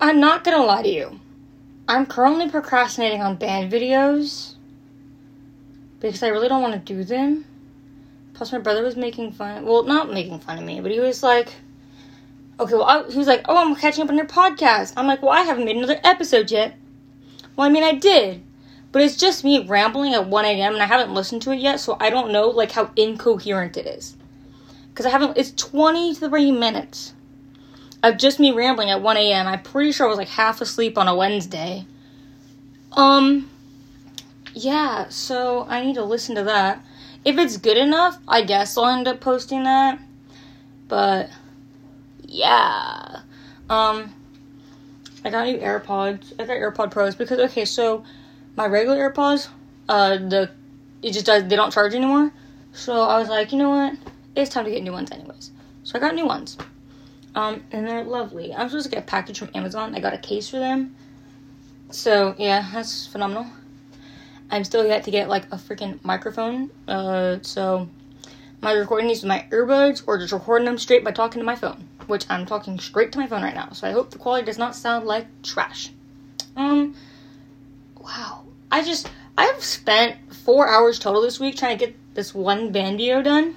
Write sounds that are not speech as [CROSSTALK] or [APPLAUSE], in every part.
I'm not gonna lie to you. I'm currently procrastinating on band videos because I really don't want to do them. Plus, my brother was making fun. Well, not making fun of me, but he was like, "Okay, well," I, he was like, "Oh, I'm catching up on your podcast." I'm like, "Well, I haven't made another episode yet." Well, I mean, I did, but it's just me rambling at 1 a.m. and I haven't listened to it yet, so I don't know like how incoherent it is. Because I haven't. It's 23 minutes of just me rambling at 1 a.m. I'm pretty sure I was like half asleep on a Wednesday. Um, yeah, so I need to listen to that. If it's good enough, I guess I'll end up posting that. But yeah. Um I got new AirPods. I got AirPod Pros because okay, so my regular AirPods, uh the it just does they don't charge anymore. So I was like, you know what? It's time to get new ones anyways. So I got new ones. Um and they're lovely. I'm supposed to get a package from Amazon. I got a case for them. So yeah, that's phenomenal. I'm still yet to get like a freaking microphone. Uh, so my recording these with my earbuds or just recording them straight by talking to my phone? Which I'm talking straight to my phone right now. So I hope the quality does not sound like trash. Um, wow. I just I've spent four hours total this week trying to get this one band video done,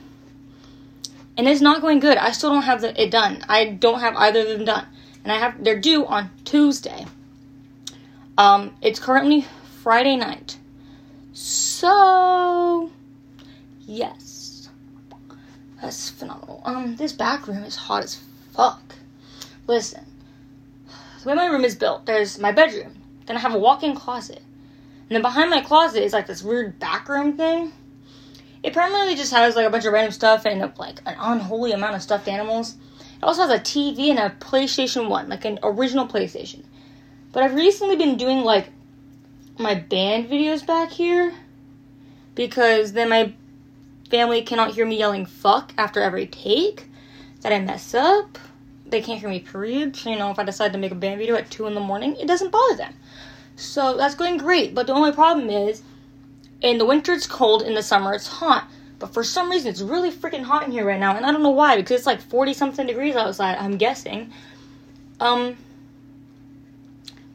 and it's not going good. I still don't have the, it done. I don't have either of them done, and I have they're due on Tuesday. Um, it's currently Friday night. So, yes. That's phenomenal. Um, this back room is hot as fuck. Listen, the way my room is built, there's my bedroom, then I have a walk in closet. And then behind my closet is like this weird back room thing. It primarily just has like a bunch of random stuff and like an unholy amount of stuffed animals. It also has a TV and a PlayStation 1, like an original PlayStation. But I've recently been doing like my band videos back here because then my family cannot hear me yelling fuck after every take that I mess up. They can't hear me, period. So, you know, if I decide to make a band video at 2 in the morning, it doesn't bother them. So that's going great. But the only problem is, in the winter it's cold, in the summer it's hot. But for some reason, it's really freaking hot in here right now. And I don't know why, because it's like 40 something degrees outside, I'm guessing. Um,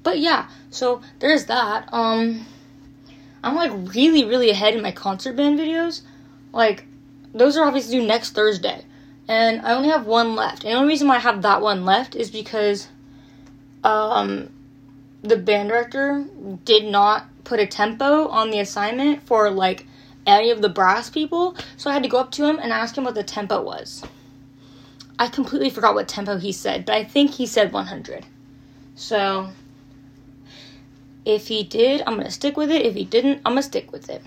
but yeah, so there's that. Um, I'm like really, really ahead in my concert band videos. Like, those are obviously due next Thursday. And I only have one left. And the only reason why I have that one left is because um, the band director did not put a tempo on the assignment for like any of the brass people. So I had to go up to him and ask him what the tempo was. I completely forgot what tempo he said, but I think he said 100. So if he did, I'm gonna stick with it. If he didn't, I'm gonna stick with it.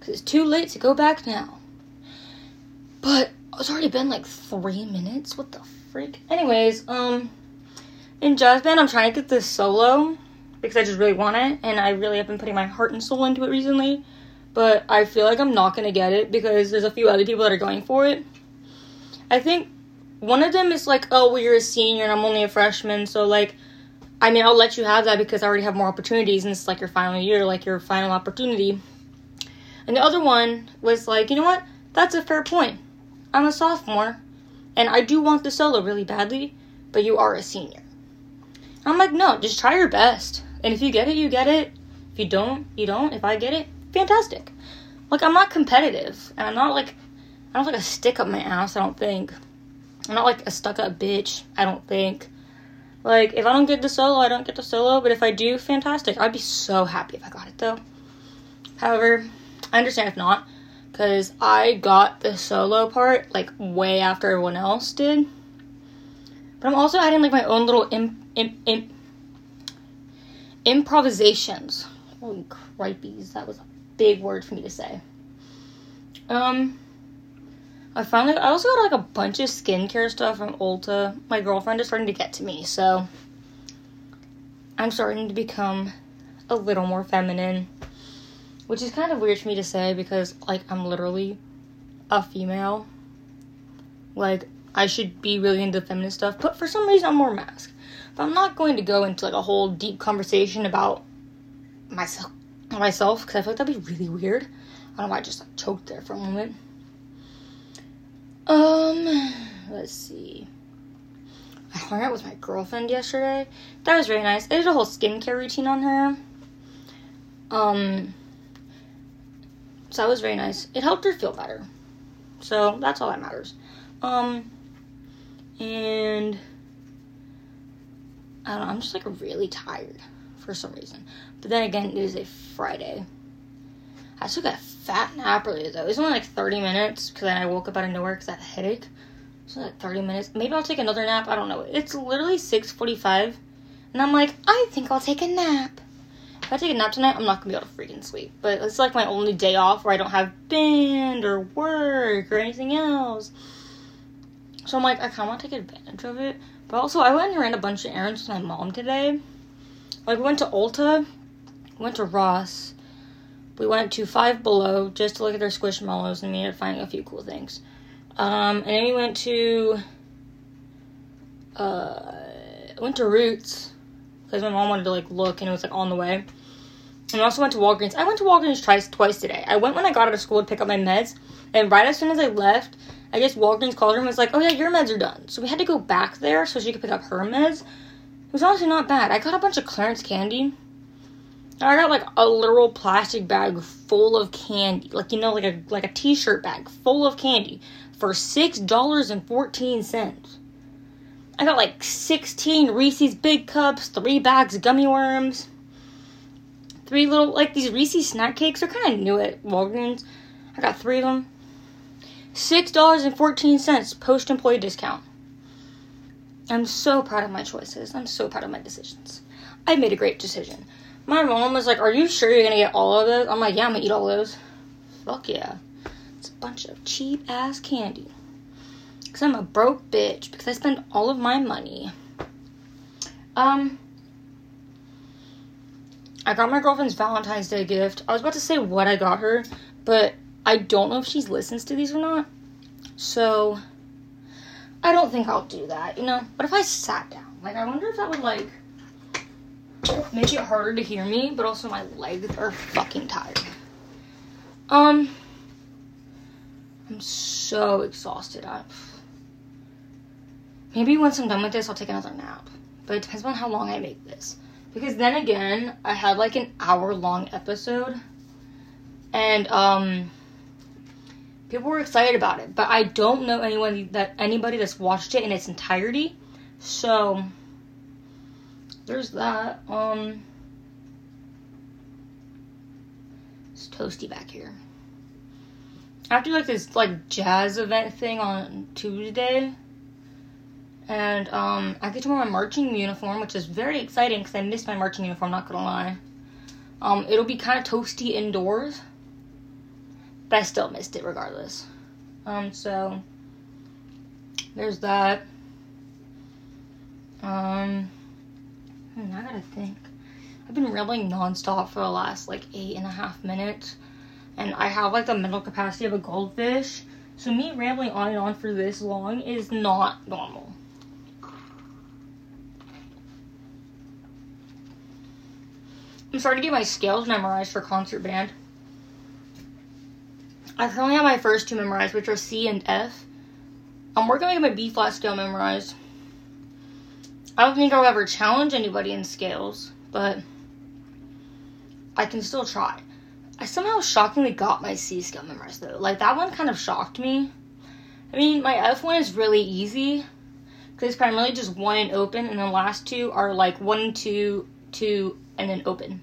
Because it's too late to go back now. But it's already been like three minutes. What the freak? Anyways, um, in jazz band, I'm trying to get this solo because I just really want it, and I really have been putting my heart and soul into it recently. But I feel like I'm not gonna get it because there's a few other people that are going for it. I think one of them is like, oh, well, you're a senior and I'm only a freshman, so like I mean, I'll let you have that because I already have more opportunities and it's like your final year, like your final opportunity. And the other one was like, you know what? That's a fair point. I'm a sophomore and I do want the solo really badly, but you are a senior. I'm like, no, just try your best. And if you get it, you get it. If you don't, you don't. If I get it, fantastic. Like, I'm not competitive. And I'm not like, I don't like a stick up my ass, I don't think. I'm not like a stuck up bitch, I don't think. Like, if I don't get the solo, I don't get the solo. But if I do, fantastic. I'd be so happy if I got it though. However, I understand if not, because I got the solo part like way after everyone else did. But I'm also adding like my own little imp, imp, imp, improvisations. Holy cripeys, that was a big word for me to say. Um, I like I also got like a bunch of skincare stuff from Ulta. My girlfriend is starting to get to me, so I'm starting to become a little more feminine. Which is kind of weird for me to say because like I'm literally a female. Like I should be really into feminine stuff, but for some reason I'm more masc. But I'm not going to go into like a whole deep conversation about myself myself because I feel like that'd be really weird. I don't know why I just like, choked there for a moment. Um, let's see. I hung out with my girlfriend yesterday. That was very nice. I did a whole skincare routine on her. Um, so that was very nice. It helped her feel better. So that's all that matters. Um, and I don't know, I'm just like really tired for some reason. But then again, it is a Friday. I took a fat nap earlier though. It was only like 30 minutes because then I woke up out of nowhere because I had a headache. So like 30 minutes. Maybe I'll take another nap. I don't know. It's literally 6:45, and I'm like, I think I'll take a nap. If I take a nap tonight, I'm not gonna be able to freaking sleep. But it's like my only day off where I don't have band or work or anything else. So I'm like, I kind of want to take advantage of it. But also, I went and ran a bunch of errands with my mom today. Like, we went to Ulta, went to Ross, we went to Five Below just to look at their squishmallows and we ended up finding a few cool things. Um, and then we went to uh, went to Roots because my mom wanted to like look and it was like on the way. And we also went to Walgreens. I went to Walgreens twice twice today. I went when I got out of school to pick up my meds, and right as soon as I left, I guess Walgreens called her and was like, "Oh yeah, your meds are done." So we had to go back there so she could pick up her meds. It was honestly not bad. I got a bunch of Clarence candy. I got like a literal plastic bag full of candy, like you know, like a like a T-shirt bag full of candy for six dollars and fourteen cents. I got like sixteen Reese's Big Cups, three bags of gummy worms, three little like these Reese's snack cakes. They're kind of new at Walgreens. I got three of them. Six dollars and fourteen cents post employee discount. I'm so proud of my choices. I'm so proud of my decisions. I made a great decision. My mom was like, Are you sure you're gonna get all of those? I'm like, Yeah, I'm gonna eat all those. Fuck yeah. It's a bunch of cheap ass candy. Because I'm a broke bitch. Because I spend all of my money. Um. I got my girlfriend's Valentine's Day gift. I was about to say what I got her, but I don't know if she listens to these or not. So, I don't think I'll do that, you know? But if I sat down, like, I wonder if that would, like, make it harder to hear me, but also my legs are fucking tired. Um, I'm so exhausted. I, maybe once I'm done with this, I'll take another nap. But it depends on how long I make this. Because then again, I had like an hour long episode. And, um, people were excited about it. But I don't know anyone that anybody that's watched it in its entirety. So, there's that. Um, it's toasty back here. After like this like jazz event thing on Tuesday, and um, I get to wear my marching uniform, which is very exciting because I missed my marching uniform. Not gonna lie. Um, it'll be kind of toasty indoors, but I still missed it regardless. Um, so there's that. Um, Hmm, I gotta think. I've been rambling nonstop for the last like eight and a half minutes, and I have like the mental capacity of a goldfish. So me rambling on and on for this long is not normal. I'm starting to get my scales memorized for concert band. I currently have my first two memorized, which are C and F. I'm working on my B flat scale memorized. I don't think I'll ever challenge anybody in scales, but I can still try. I somehow shockingly got my C scale memorized though. Like that one kind of shocked me. I mean, my F one is really easy because it's primarily just one and open, and the last two are like one, two, two, and then open.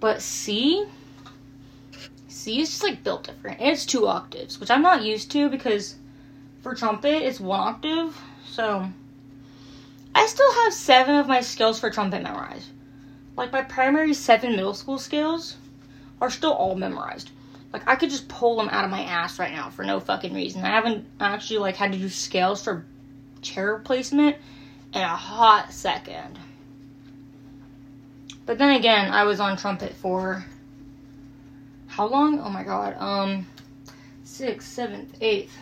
But C, C is just like built different, it's two octaves, which I'm not used to because for trumpet it's one octave. So I still have seven of my skills for trumpet memorized. Like my primary seven middle school skills are still all memorized. Like I could just pull them out of my ass right now for no fucking reason. I haven't actually like had to do scales for chair placement in a hot second. But then again, I was on trumpet for how long? Oh my god. Um, sixth, seventh, eighth,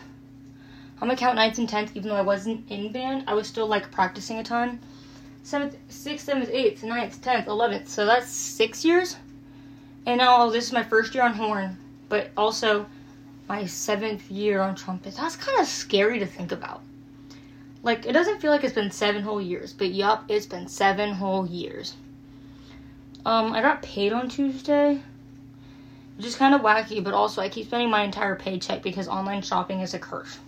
I'm gonna count ninth and tenth, even though I wasn't in band. I was still like practicing a ton. Seventh, sixth, seventh, eighth, ninth, tenth, eleventh. So that's six years. And now this is my first year on horn, but also my seventh year on trumpet. That's kind of scary to think about. Like, it doesn't feel like it's been seven whole years, but yup, it's been seven whole years. Um, I got paid on Tuesday, which is kind of wacky, but also I keep spending my entire paycheck because online shopping is a curse.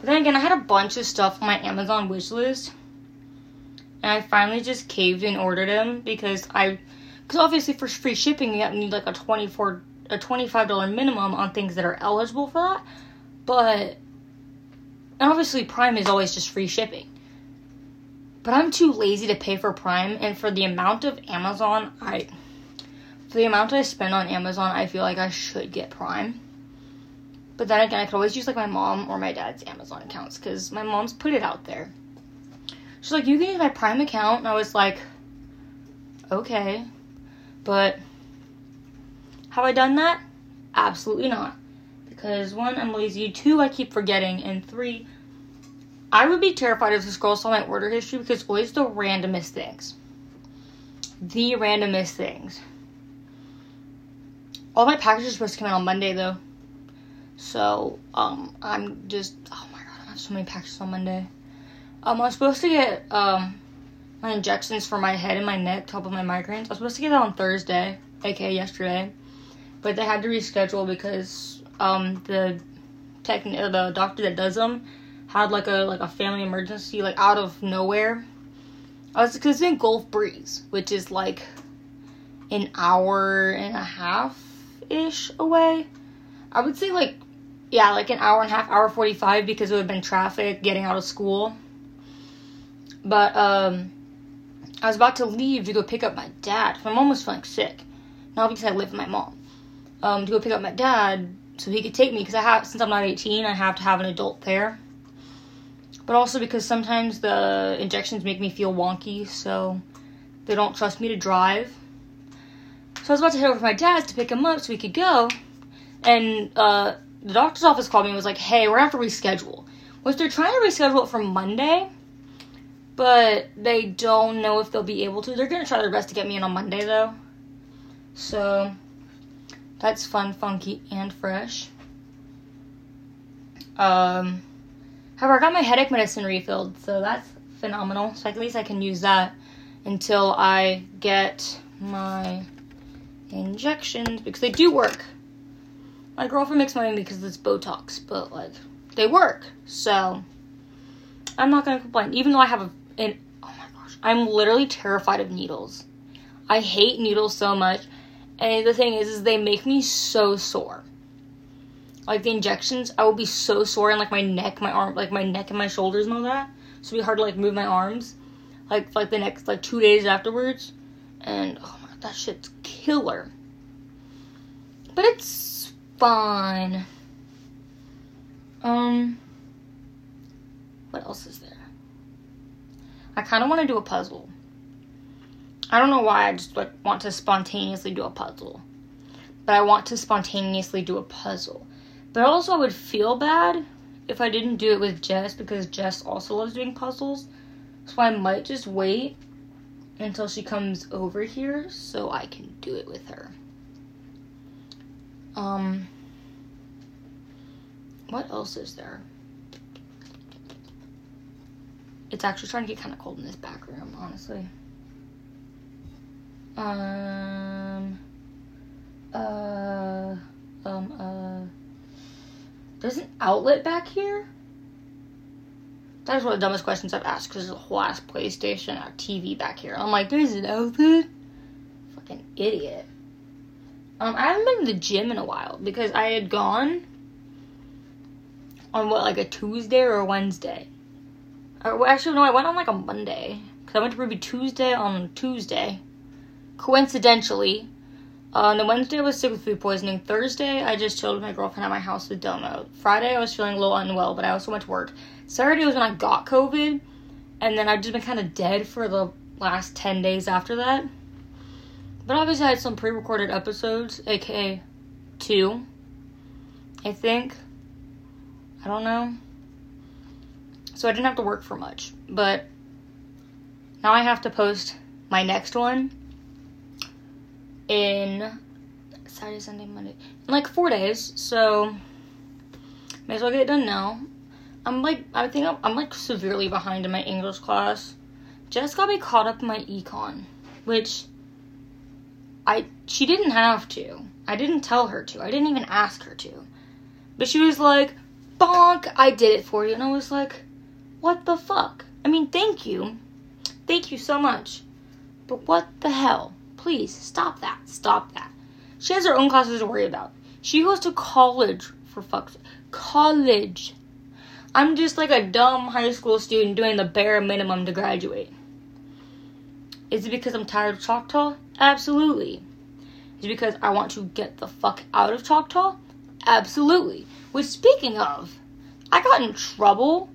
But then again, I had a bunch of stuff on my Amazon wish list, and I finally just caved and ordered them because I, because obviously for free shipping you have to need like a twenty four a twenty five dollar minimum on things that are eligible for that, but and obviously Prime is always just free shipping. But I'm too lazy to pay for Prime, and for the amount of Amazon I, for the amount I spend on Amazon, I feel like I should get Prime. But then again, I could always use like my mom or my dad's Amazon accounts because my mom's put it out there. She's like, you can use my Prime account, and I was like, okay, but have I done that? Absolutely not. Because one, I'm lazy. Two, I keep forgetting. And three, I would be terrified if this girl saw my order history because always the randomest things. The randomest things. All my packages are supposed to come out on Monday though. So, um, I'm just oh my god, I have so many packages on Monday. Um, I was supposed to get um my injections for my head and my neck to help with my migraines. I was supposed to get that on Thursday, aka yesterday, but they had to reschedule because um the tech the doctor that does them had like a like a family emergency like out of nowhere. I was because in Gulf Breeze, which is like an hour and a half ish away. I would say like yeah, like an hour and a half, hour forty five because it would have been traffic getting out of school. But um I was about to leave to go pick up my dad. My mom was feeling sick. Not because I live with my mom. Um, to go pick up my dad so he could take me because I have since I'm not 18, I have to have an adult there but also because sometimes the injections make me feel wonky, so they don't trust me to drive. So I was about to head over to my dad's to pick him up so we could go, and uh, the doctor's office called me and was like, "Hey, we're gonna have to reschedule." Which they're trying to reschedule it for Monday, but they don't know if they'll be able to. They're gonna try their best to get me in on Monday though. So that's fun, funky, and fresh. Um However, I got my headache medicine refilled, so that's phenomenal. So at least I can use that until I get my injections because they do work. My girlfriend makes money because it's Botox, but like they work. So I'm not gonna complain. Even though I have a an oh my gosh, I'm literally terrified of needles. I hate needles so much. And the thing is, is they make me so sore like the injections, I will be so sore in like my neck, my arm, like my neck and my shoulders and all that. So it'll be hard to like move my arms, like like the next like two days afterwards. And oh that shit's killer. But it's fine. Um, what else is there? I kind of want to do a puzzle. I don't know why I just like want to spontaneously do a puzzle. But I want to spontaneously do a puzzle. But also, I would feel bad if I didn't do it with Jess because Jess also loves doing puzzles. So I might just wait until she comes over here so I can do it with her. Um, what else is there? It's actually starting to get kind of cold in this back room, honestly. Um, uh, um, uh, there's an outlet back here? That is one of the dumbest questions I've asked because there's a whole ass PlayStation a TV back here. I'm like, there's an outlet? Fucking idiot. Um, I haven't been to the gym in a while because I had gone on what, like a Tuesday or a Wednesday? Or, well, actually, no, I went on like a Monday because I went to Ruby Tuesday on Tuesday. Coincidentally, uh, the Wednesday I was sick with food poisoning. Thursday I just chilled with my girlfriend at my house with Domo. Friday I was feeling a little unwell, but I also went to work. Saturday was when I got COVID, and then I've just been kind of dead for the last 10 days after that. But obviously I had some pre-recorded episodes, aka two, I think. I don't know. So I didn't have to work for much. But now I have to post my next one in Saturday, Sunday, Monday, in like four days. So may as well get it done now. I'm like, I think I'm, I'm like severely behind in my English class. Just got me caught up in my econ, which I she didn't have to. I didn't tell her to. I didn't even ask her to. But she was like, "Bonk, I did it for you." And I was like, "What the fuck?" I mean, thank you. Thank you so much. But what the hell? Please stop that. Stop that. She has her own classes to worry about. She goes to college for fuck's college. I'm just like a dumb high school student doing the bare minimum to graduate. Is it because I'm tired of Choctaw? Absolutely. Is it because I want to get the fuck out of Choctaw? Absolutely. Which, speaking of, I got in trouble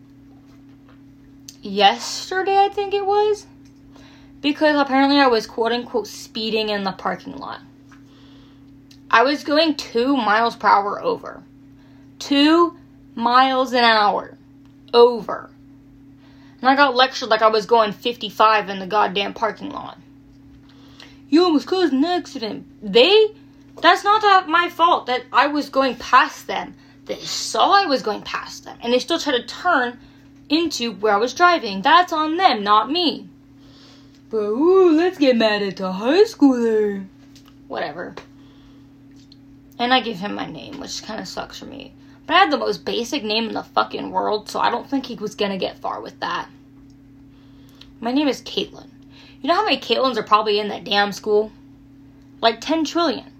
yesterday, I think it was, because apparently I was quote unquote speeding in the parking lot. I was going two miles per hour over. Two miles an hour over. And I got lectured like I was going 55 in the goddamn parking lot. You almost caused an accident. They, that's not that my fault that I was going past them. They saw I was going past them and they still tried to turn into where I was driving. That's on them, not me. But ooh, let's get mad at the high schooler. Whatever. And I give him my name, which kind of sucks for me. But I had the most basic name in the fucking world, so I don't think he was gonna get far with that. My name is Caitlin. You know how many Caitlins are probably in that damn school? Like 10 trillion.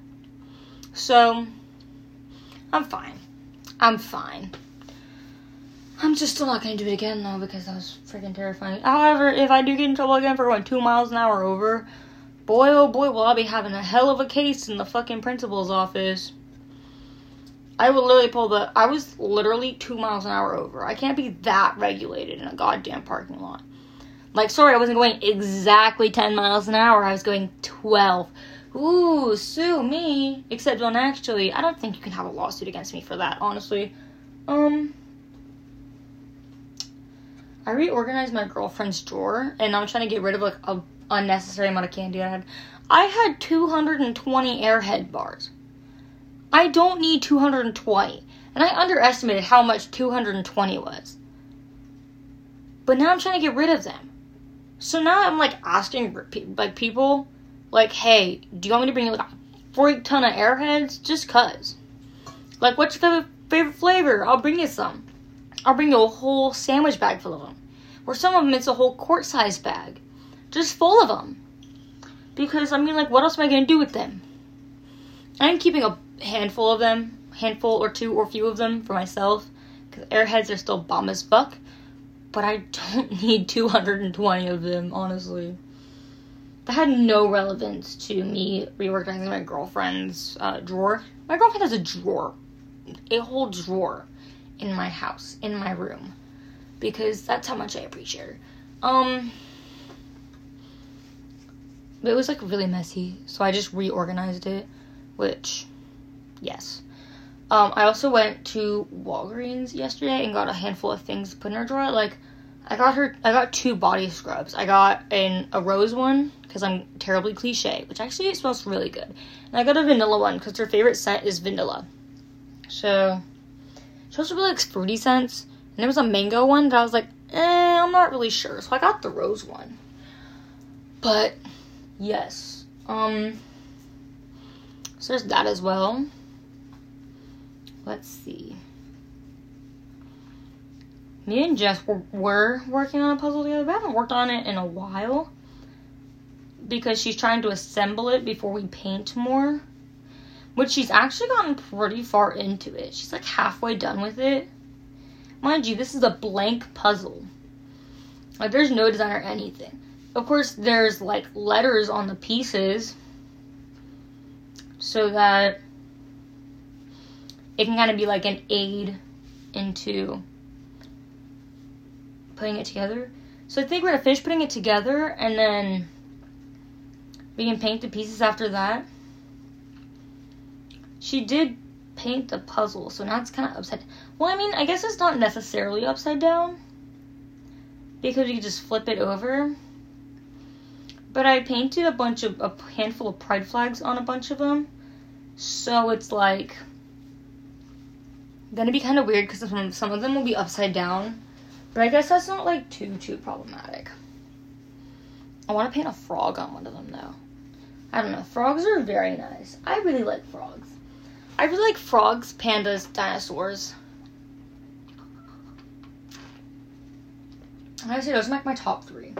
So, I'm fine. I'm fine. I'm just still not gonna do it again though because that was freaking terrifying. However, if I do get in trouble again for going two miles an hour over, boy oh boy will I be having a hell of a case in the fucking principal's office. I would literally pull the. I was literally two miles an hour over. I can't be that regulated in a goddamn parking lot. Like, sorry, I wasn't going exactly 10 miles an hour. I was going 12. Ooh, sue me. Except, don't actually, I don't think you can have a lawsuit against me for that, honestly. Um, I reorganized my girlfriend's drawer, and I'm trying to get rid of, like, a unnecessary amount of candy I had. I had 220 Airhead bars. I don't need 220. And I underestimated how much 220 was. But now I'm trying to get rid of them. So now I'm like asking like people, like, hey, do you want me to bring you like a freak ton of airheads? Just cuz. Like, what's your favorite flavor? I'll bring you some. I'll bring you a whole sandwich bag full of them. Or some of them, it's a whole quart size bag. Just full of them. Because, I mean, like, what else am I going to do with them? I'm keeping a handful of them, handful or two or few of them for myself. Because airheads are still bomb as fuck but I [LAUGHS] don't need 220 of them, honestly. That had no relevance to me reorganizing my girlfriend's uh, drawer. My girlfriend has a drawer, a whole drawer in my house, in my room, because that's how much I appreciate her. Um, it was like really messy, so I just reorganized it, which, yes. Um, I also went to Walgreens yesterday and got a handful of things put in her drawer. Like, I got her. I got two body scrubs. I got an a rose one because I'm terribly cliche, which actually it smells really good. And I got a vanilla one because her favorite scent is vanilla. So she also really likes fruity scents. And there was a mango one that I was like, eh, I'm not really sure. So I got the rose one. But yes, um, so there's that as well. Let's see me and Jess were, working on a puzzle together. but We haven't worked on it in a while because she's trying to assemble it before we paint more. Which she's actually gotten pretty far into it. She's like halfway done with it. Mind you, this is a blank puzzle. Like there's no design or anything. Of course, there's like letters on the pieces so that it can kind of be like an aid into putting it together. So I think we're gonna finish putting it together and then we can paint the pieces after that. She did paint the puzzle, so now it's kind of upside. Well, I mean, I guess it's not necessarily upside down because you just flip it over. But I painted a bunch of a handful of pride flags on a bunch of them, so it's like gonna be kind of weird because some, some of them will be upside down. But I guess that's not like too, too problematic. I want to paint a frog on one of them though. I don't know. Frogs are very nice. I really like frogs. I really like frogs, pandas, dinosaurs. I say those are like my top three.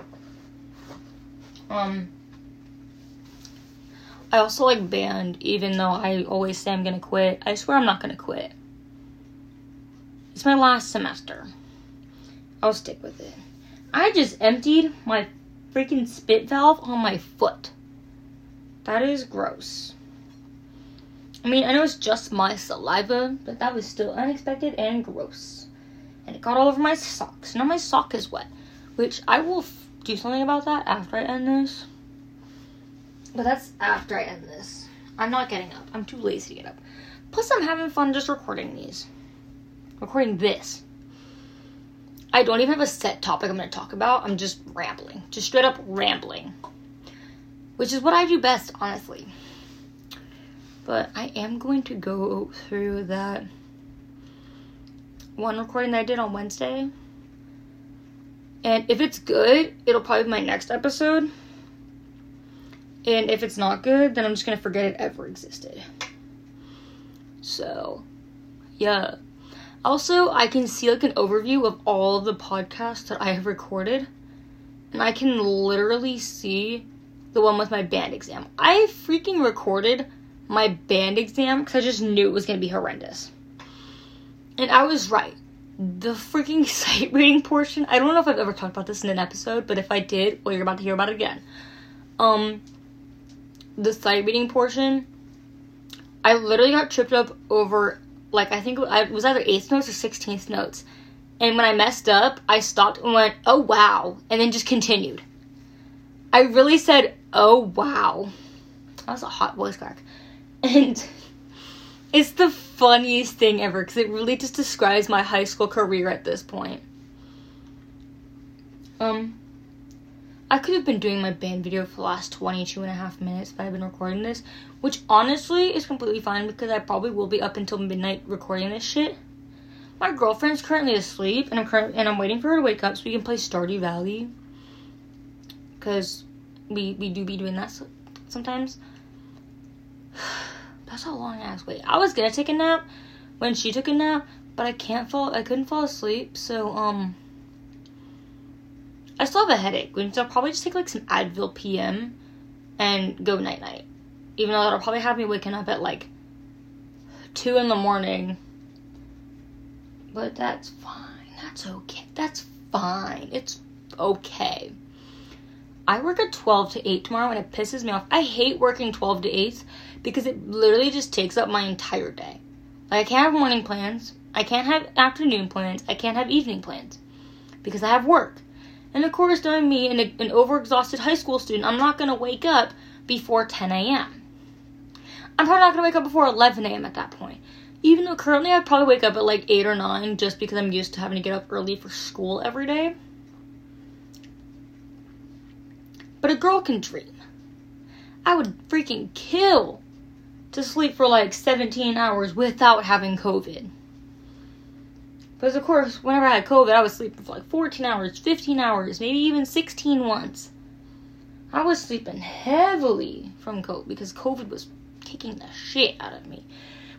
Um, I also like band, even though I always say I'm gonna quit. I swear I'm not gonna quit. It's my last semester. I'll stick with it. I just emptied my freaking spit valve on my foot. That is gross. I mean, I know it's just my saliva, but that was still unexpected and gross. And it got all over my socks. Now my sock is wet, which I will f- do something about that after I end this. But that's after I end this. I'm not getting up. I'm too lazy to get up. Plus, I'm having fun just recording these. Recording this. I don't even have a set topic I'm going to talk about. I'm just rambling. Just straight up rambling. Which is what I do best, honestly. But I am going to go through that one recording that I did on Wednesday. And if it's good, it'll probably be my next episode. And if it's not good, then I'm just gonna forget it ever existed. So, yeah. Also, I can see like an overview of all of the podcasts that I have recorded. And I can literally see the one with my band exam. I freaking recorded my band exam because I just knew it was gonna be horrendous. And I was right. The freaking [LAUGHS] sight reading portion, I don't know if I've ever talked about this in an episode, but if I did, well, you're about to hear about it again. Um, the sight reading portion, I literally got tripped up over like I think it was either eighth notes or sixteenth notes, and when I messed up, I stopped and went, "Oh wow," and then just continued. I really said, "Oh wow," that was a hot voice crack, and [LAUGHS] it's the funniest thing ever because it really just describes my high school career at this point. Um, I could have been doing my band video for the last 22 and a half minutes if I've been recording this, which honestly is completely fine because I probably will be up until midnight recording this shit. My girlfriend's currently asleep, and I'm currently, and I'm waiting for her to wake up so we can play Stardew Valley. Cause we we do be doing that sometimes. [SIGHS] That's a long ass wait. I was gonna take a nap when she took a nap, but I can't fall. I couldn't fall asleep, so um. I still have a headache, which I'll probably just take like some Advil PM and go night night. Even though that'll probably have me waking up at like two in the morning. But that's fine. That's okay. That's fine. It's okay. I work at 12 to 8 tomorrow and it pisses me off. I hate working 12 to 8 because it literally just takes up my entire day. Like, I can't have morning plans. I can't have afternoon plans. I can't have evening plans because I have work. And of course, knowing me, an, an overexhausted high school student, I'm not going to wake up before 10 a.m. I'm probably not going to wake up before 11 a.m. at that point. Even though currently I probably wake up at like 8 or 9 just because I'm used to having to get up early for school every day. But a girl can dream. I would freaking kill to sleep for like 17 hours without having COVID. Because, of course, whenever I had COVID, I was sleeping for like 14 hours, 15 hours, maybe even 16 once. I was sleeping heavily from COVID because COVID was kicking the shit out of me.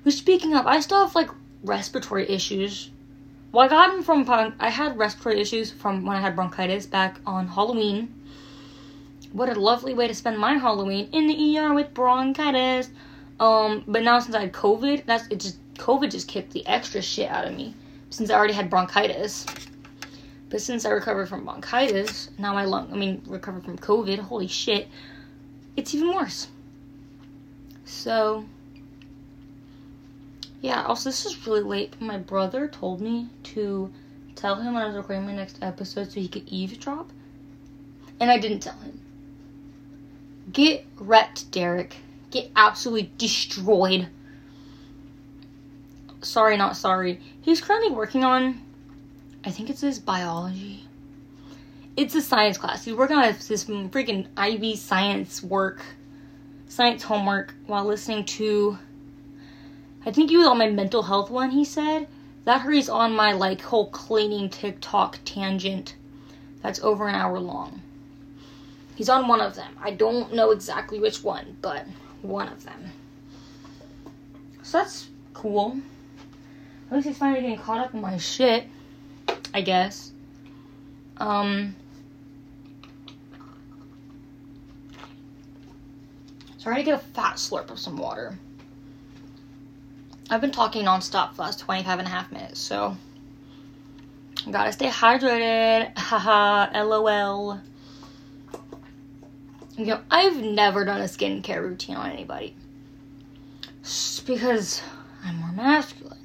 But speaking of, I still have like respiratory issues. Well, I got them from, I had respiratory issues from when I had bronchitis back on Halloween. What a lovely way to spend my Halloween in the ER with bronchitis. Um, but now since I had COVID, that's it just COVID just kicked the extra shit out of me since I already had bronchitis. But since I recovered from bronchitis, now my lung, I mean, recovered from COVID, holy shit, it's even worse. So, yeah, also, this is really late. But my brother told me to tell him when I was recording my next episode so he could eavesdrop. And I didn't tell him. Get wrecked, Derek. Get absolutely destroyed sorry, not sorry. He's currently working on, I think it's his biology. It's a science class. He's working on his, freaking IB science work, science homework, while listening to, I think he was on my mental health one, he said. that hurries on my like whole cleaning TikTok tangent that's over an hour long. He's on one of them. I don't know exactly which one, but one of them. So that's cool. At least he's finally getting caught up in my shit. I guess. Um. Sorry to get a fat slurp of some water. I've been talking nonstop for the last 25 and a half minutes, so. Gotta stay hydrated. [LAUGHS] Haha, lol. You know, I've never done a skincare routine on anybody. Just because I'm more masculine.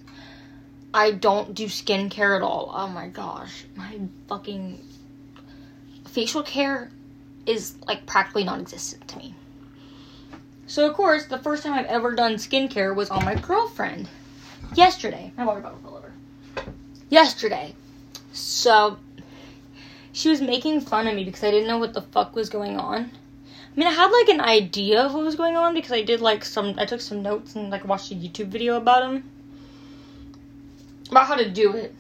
I don't do skincare at all. Oh my gosh. My fucking facial care is like practically non existent to me. So, of course, the first time I've ever done skincare was on my girlfriend yesterday. My water bottle fell over. Yesterday. So, she was making fun of me because I didn't know what the fuck was going on. I mean, I had like an idea of what was going on because I did like some, I took some notes and like watched a YouTube video about him about how to do it.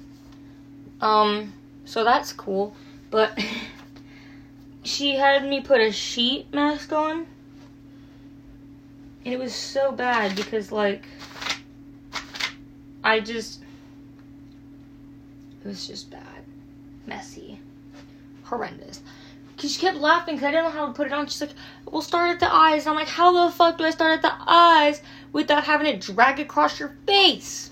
Um, so that's cool. But [LAUGHS] she had me put a sheet mask on. And it was so bad because, like, I just. It was just bad. Messy. Horrendous. Cause she kept laughing because I didn't know how to put it on. She's like, we'll start at the eyes. And I'm like, how the fuck do I start at the eyes without having it drag across your face?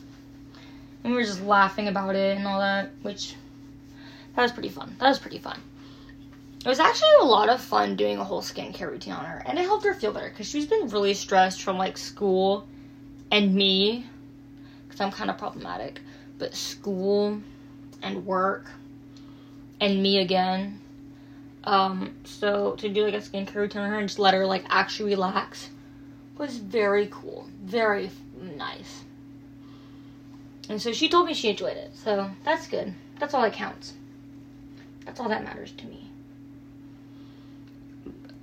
And we were just laughing about it and all that, which that was pretty fun. That was pretty fun. It was actually a lot of fun doing a whole skincare routine on her, and it helped her feel better because she's been really stressed from like school and me, because I'm kind of problematic, but school and work and me again. Um, so to do like a skincare routine on her and just let her like actually relax was very cool, very nice. And so she told me she enjoyed it. So that's good. That's all that counts. That's all that matters to me.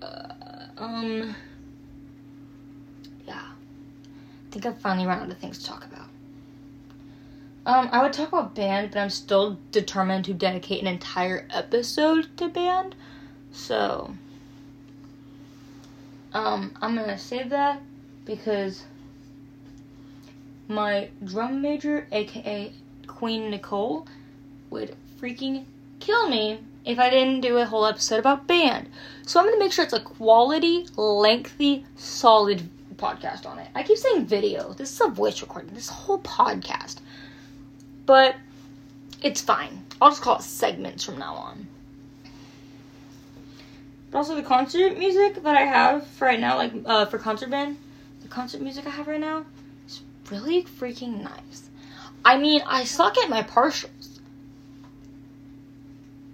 Uh, um. Yeah. I think I've finally run out of things to talk about. Um, I would talk about band, but I'm still determined to dedicate an entire episode to band. So, um, I'm gonna save that because my drum major, aka Queen Nicole, would freaking kill me if I didn't do a whole episode about band. So I'm gonna make sure it's a quality, lengthy, solid podcast on it. I keep saying video. This is a voice recording. This whole podcast. But it's fine. I'll just call it segments from now on. But also the concert music that I have right now, like uh, for concert band, the concert music I have right now really freaking nice. I mean, I suck at my partials,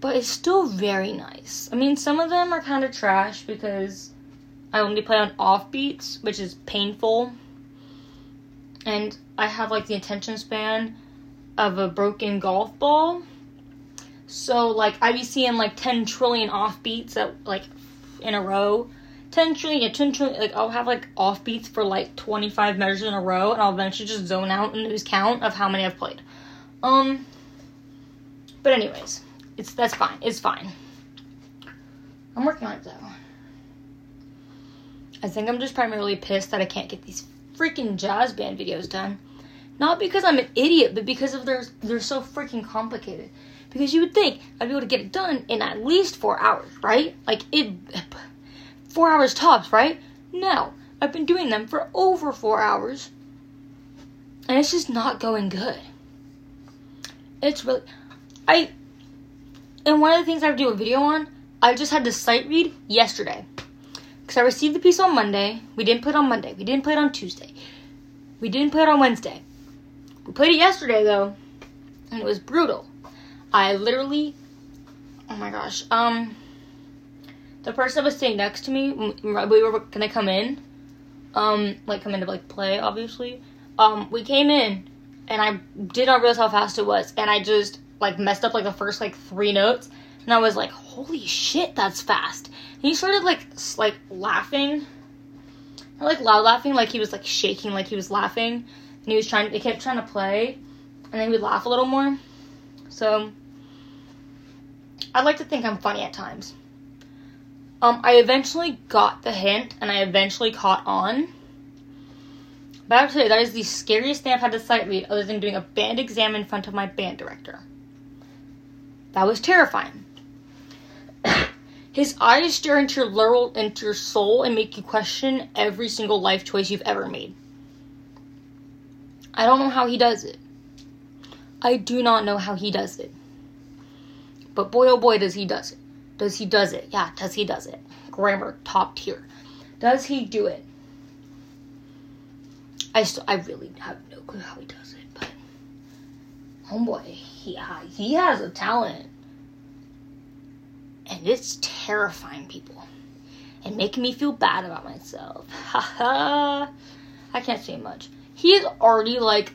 but it's still very nice. I mean, some of them are kind of trash because I only play on off beats, which is painful. And I have like the attention span of a broken golf ball. So like I be seeing like 10 trillion off beats at like in a row 10 trillion, yeah, 10 trillion, like, I'll have, like, off beats for, like, 25 measures in a row, and I'll eventually just zone out and lose count of how many I've played. Um, but anyways, it's, that's fine, it's fine. I'm working on it, though. I think I'm just primarily pissed that I can't get these freaking jazz band videos done. Not because I'm an idiot, but because of they're, they're so freaking complicated. Because you would think I'd be able to get it done in at least four hours, right? Like, it four hours tops, right? No, I've been doing them for over four hours. And it's just not going good. It's really. I. And one of the things I have to do a video on, I just had to sight read yesterday. Because I received the piece on Monday. We didn't play it on Monday. We didn't play it on Tuesday. We didn't play it on Wednesday. We played it yesterday, though. And it was brutal. I literally. Oh my gosh. Um the person that was sitting next to me, we were gonna come in, um, like come in to like play, obviously. Um, we came in, and I did not realize how fast it was, and I just like messed up like the first like three notes, and I was like, "Holy shit, that's fast!" And he started like like laughing, not like loud laughing, like he was like shaking, like he was laughing, and he was trying. He kept trying to play, and then he would laugh a little more. So I'd like to think I'm funny at times. Um, I eventually got the hint, and I eventually caught on. But I have to say, that is the scariest thing I've had to sight read, other than doing a band exam in front of my band director. That was terrifying. [COUGHS] His eyes stare into your literal, into your soul and make you question every single life choice you've ever made. I don't know how he does it. I do not know how he does it. But boy oh boy does he does it. Does he does it? Yeah, does he does it. Grammar top tier. Does he do it? I still I really have no clue how he does it, but homeboy, yeah, he has a talent. And it's terrifying people. And making me feel bad about myself. [LAUGHS] Haha. I can't say much. He is already like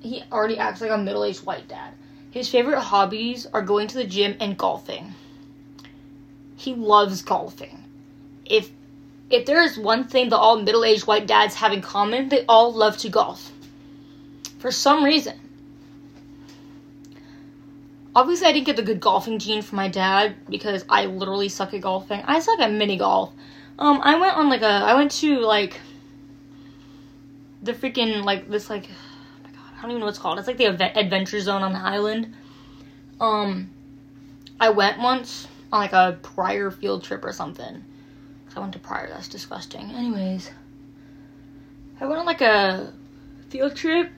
he already acts like a middle-aged white dad. His favorite hobbies are going to the gym and golfing. He loves golfing. If if there is one thing that all middle-aged white dads have in common, they all love to golf. For some reason. Obviously, I didn't get the good golfing gene from my dad because I literally suck at golfing. I suck at mini golf. Um, I went on like a, I went to like the freaking like this like oh my god, I don't even know what it's called. It's like the adventure zone on the island. Um, I went once on like a prior field trip or something. I went to prior, That's disgusting. Anyways, I went on like a field trip,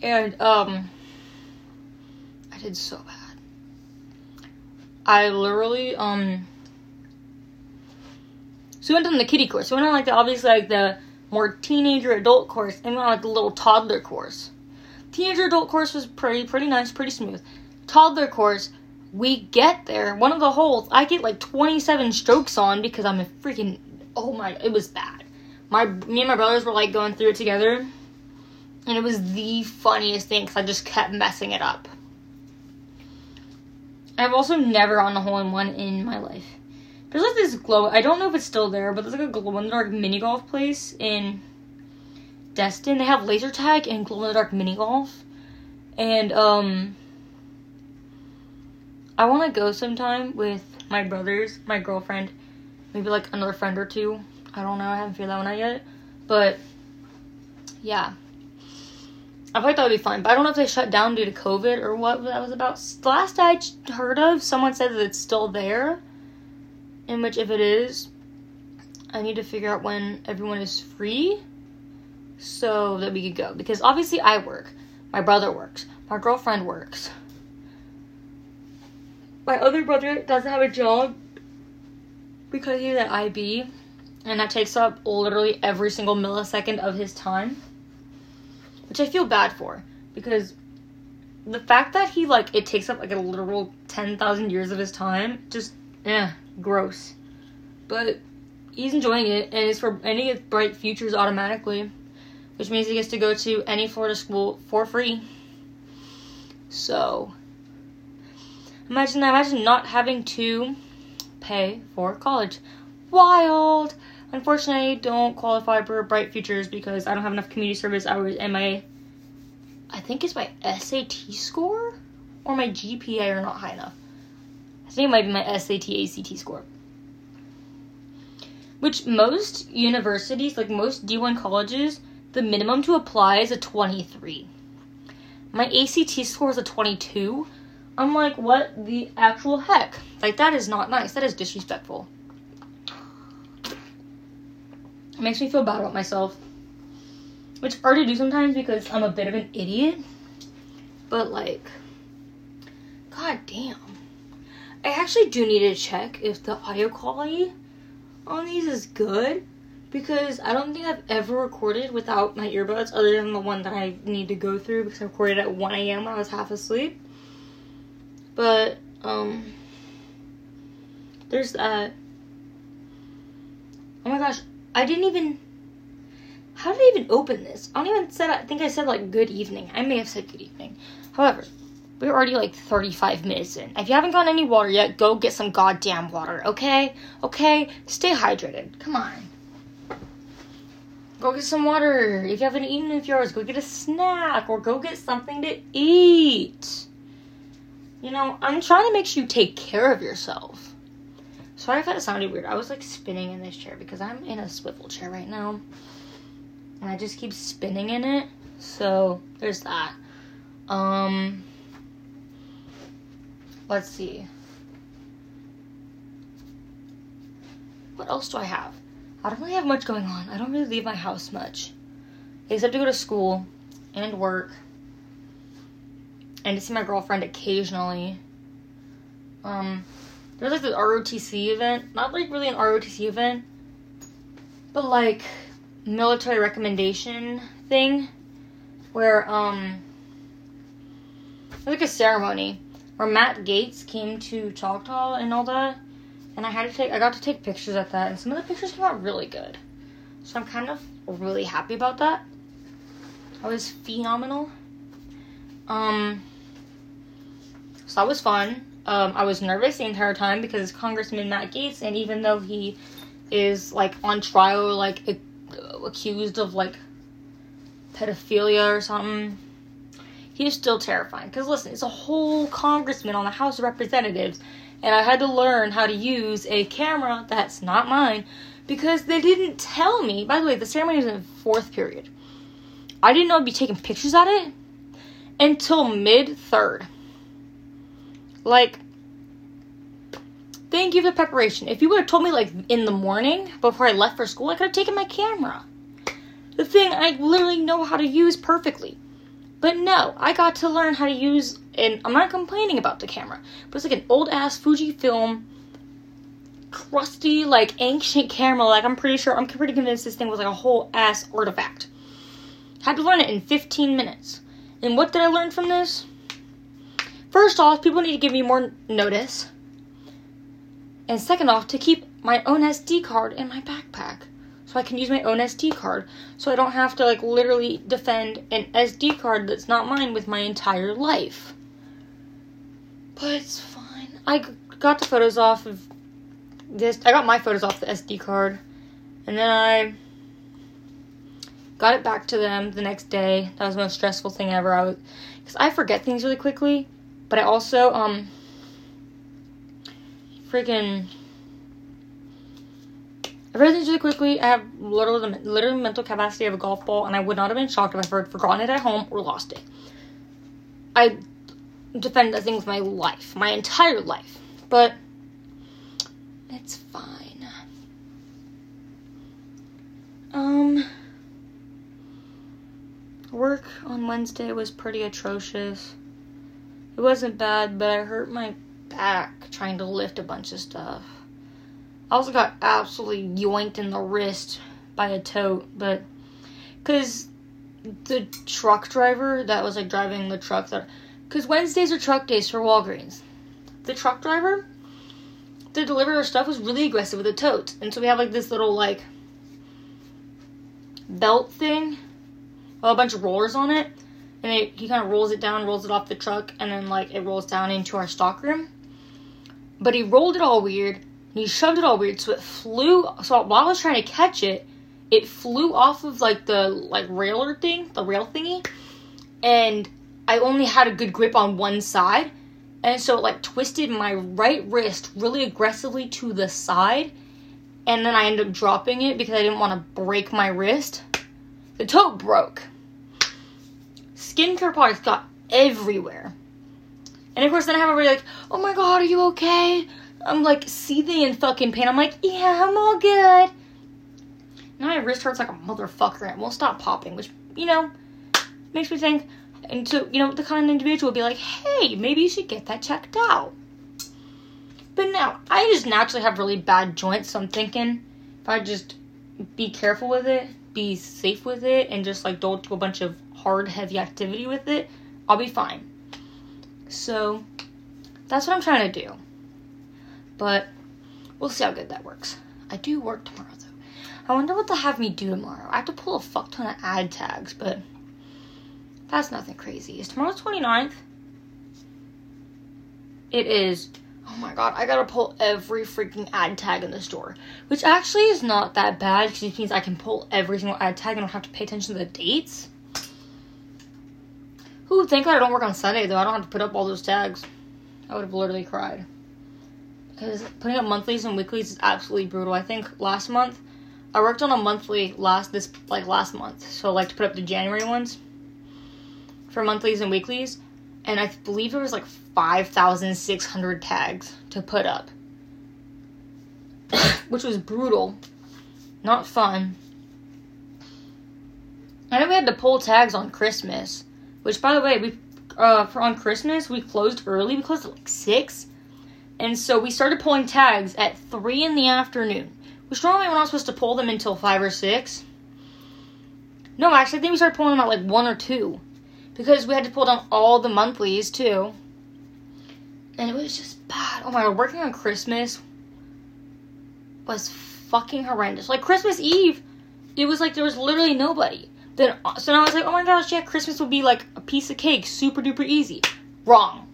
and um, I did so bad. I literally um. So we went on the kiddie course. We went on like the obviously like the more teenager adult course, and went on like the little toddler course. Teenager adult course was pretty pretty nice, pretty smooth. Toddler course we get there, one of the holes, I get like 27 strokes on because I'm a freaking, oh my, it was bad. My, me and my brothers were like going through it together, and it was the funniest thing because I just kept messing it up. I've also never gotten a hole in one in my life. There's like this glow, I don't know if it's still there, but there's like a glow in the dark mini golf place in Destin. They have laser tag and glow in the dark mini golf. And, um, I want to go sometime with my brothers, my girlfriend, maybe like another friend or two. I don't know. I haven't figured that one out yet. But yeah. I thought that would be fun, but I don't know if they shut down due to COVID or what that was about. Last I heard of, someone said that it's still there. In which, if it is, I need to figure out when everyone is free so that we could go. Because obviously, I work, my brother works, my girlfriend works my other brother doesn't have a job because he's at IB, and that takes up literally every single millisecond of his time, which I feel bad for because the fact that he like it takes up like a literal ten thousand years of his time, just eh, gross. But he's enjoying it, and it's for any bright futures automatically, which means he gets to go to any Florida school for free. So Imagine that. Imagine not having to pay for college. Wild. Unfortunately, I don't qualify for Bright Futures because I don't have enough community service hours and my, I think it's my SAT score or my GPA are not high enough. I think it might be my SAT ACT score. Which most universities, like most D1 colleges, the minimum to apply is a 23. My ACT score is a 22, I'm like, what the actual heck? Like, that is not nice. That is disrespectful. It makes me feel bad about myself. Which I already do sometimes because I'm a bit of an idiot. But, like, god damn. I actually do need to check if the audio quality on these is good. Because I don't think I've ever recorded without my earbuds other than the one that I need to go through because I recorded at 1 a.m. when I was half asleep. But, um, there's that. Oh my gosh, I didn't even. How did I even open this? I don't even said. I think I said like good evening. I may have said good evening. However, we're already like 35 minutes in. If you haven't gotten any water yet, go get some goddamn water, okay? Okay? Stay hydrated. Come on. go get some water. If you haven't eaten in a few hours, go get a snack or go get something to eat. You know, I'm trying to make sure you take care of yourself. Sorry if that sounded weird. I was like spinning in this chair because I'm in a swivel chair right now. And I just keep spinning in it. So there's that. Um let's see. What else do I have? I don't really have much going on. I don't really leave my house much. Except to go to school and work. And to see my girlfriend occasionally. Um there's like this ROTC event. Not like really an ROTC event. But like military recommendation thing. Where um like a ceremony where Matt Gaetz came to Choctaw and all that and I had to take I got to take pictures at that and some of the pictures came out really good. So I'm kind of really happy about that. That was phenomenal. Um so that was fun. Um, I was nervous the entire time because Congressman Matt Gaetz, and even though he is like on trial, like accused of like pedophilia or something, he is still terrifying. Because listen, it's a whole congressman on the House of Representatives and I had to learn how to use a camera that's not mine because they didn't tell me. By the way, the ceremony was in fourth period. I didn't know I'd be taking pictures at it until mid third. Like, thank you for preparation. If you would have told me like in the morning before I left for school, I could have taken my camera. The thing I literally know how to use perfectly. But no, I got to learn how to use, and I'm not complaining about the camera, but it's like an old ass Fujifilm, crusty, like ancient camera. Like I'm pretty sure, I'm pretty convinced this thing was like a whole ass artifact. Had to learn it in 15 minutes. And what did I learn from this? First off, people need to give me more notice. And second off, to keep my own SD card in my backpack so I can use my own SD card. So I don't have to like literally defend an SD card that's not mine with my entire life. But it's fine. I got the photos off of this. I got my photos off the SD card. And then I got it back to them the next day. That was the most stressful thing ever. I was cuz I forget things really quickly, but I also um freaking Everything's really quickly. I have literally, literally mental capacity of a golf ball, and I would not have been shocked if I had forgotten it at home or lost it. I defend that thing with my life, my entire life, but it's fine. Um, work on Wednesday was pretty atrocious. It wasn't bad, but I hurt my back trying to lift a bunch of stuff. I also got absolutely yoinked in the wrist by a tote, but because the truck driver that was like driving the truck that because Wednesdays are truck days for Walgreens. The truck driver to deliver our stuff was really aggressive with the totes, and so we have like this little like belt thing, well, a bunch of rollers on it, and it, he kind of rolls it down, rolls it off the truck, and then like it rolls down into our stock room. But he rolled it all weird he shoved it all weird, so it flew. So while I was trying to catch it, it flew off of like the like railer thing, the rail thingy, and I only had a good grip on one side, and so it like twisted my right wrist really aggressively to the side, and then I ended up dropping it because I didn't want to break my wrist. The tote broke. Skincare products got everywhere. And of course, then I have everybody like, "Oh my god, are you okay? I'm like seething in fucking pain. I'm like, yeah, I'm all good. Now my wrist hurts like a motherfucker and won't stop popping, which, you know, makes me think, and so, you know, the kind of individual would be like, hey, maybe you should get that checked out. But now, I just naturally have really bad joints, so I'm thinking if I just be careful with it, be safe with it, and just like don't do a bunch of hard, heavy activity with it, I'll be fine. So, that's what I'm trying to do. But we'll see how good that works. I do work tomorrow though. I wonder what they'll have me do tomorrow. I have to pull a fuck ton of ad tags, but that's nothing crazy. Is tomorrow 29th? It is Oh my god, I gotta pull every freaking ad tag in the store. Which actually is not that bad because it means I can pull every single ad tag and I don't have to pay attention to the dates. Ooh, thank god I don't work on Sunday though. I don't have to put up all those tags. I would have literally cried. Because putting up monthlies and weeklies is absolutely brutal. I think last month I worked on a monthly last this like last month. So like to put up the January ones for monthlies and weeklies and I believe it was like 5,600 tags to put up, [COUGHS] which was brutal, not fun. And then we had to pull tags on Christmas, which, by the way, we uh, for on Christmas we closed early. We closed at like six, and so we started pulling tags at three in the afternoon. Which normally we're not supposed to pull them until five or six. No, actually, I think we started pulling them at like one or two because we had to pull down all the monthlies too. And it was just bad. Oh my god, working on Christmas was fucking horrendous. Like Christmas Eve, it was like there was literally nobody. Then uh, so now I was like, oh my gosh, yeah, Christmas would be like a piece of cake, super duper easy. Wrong.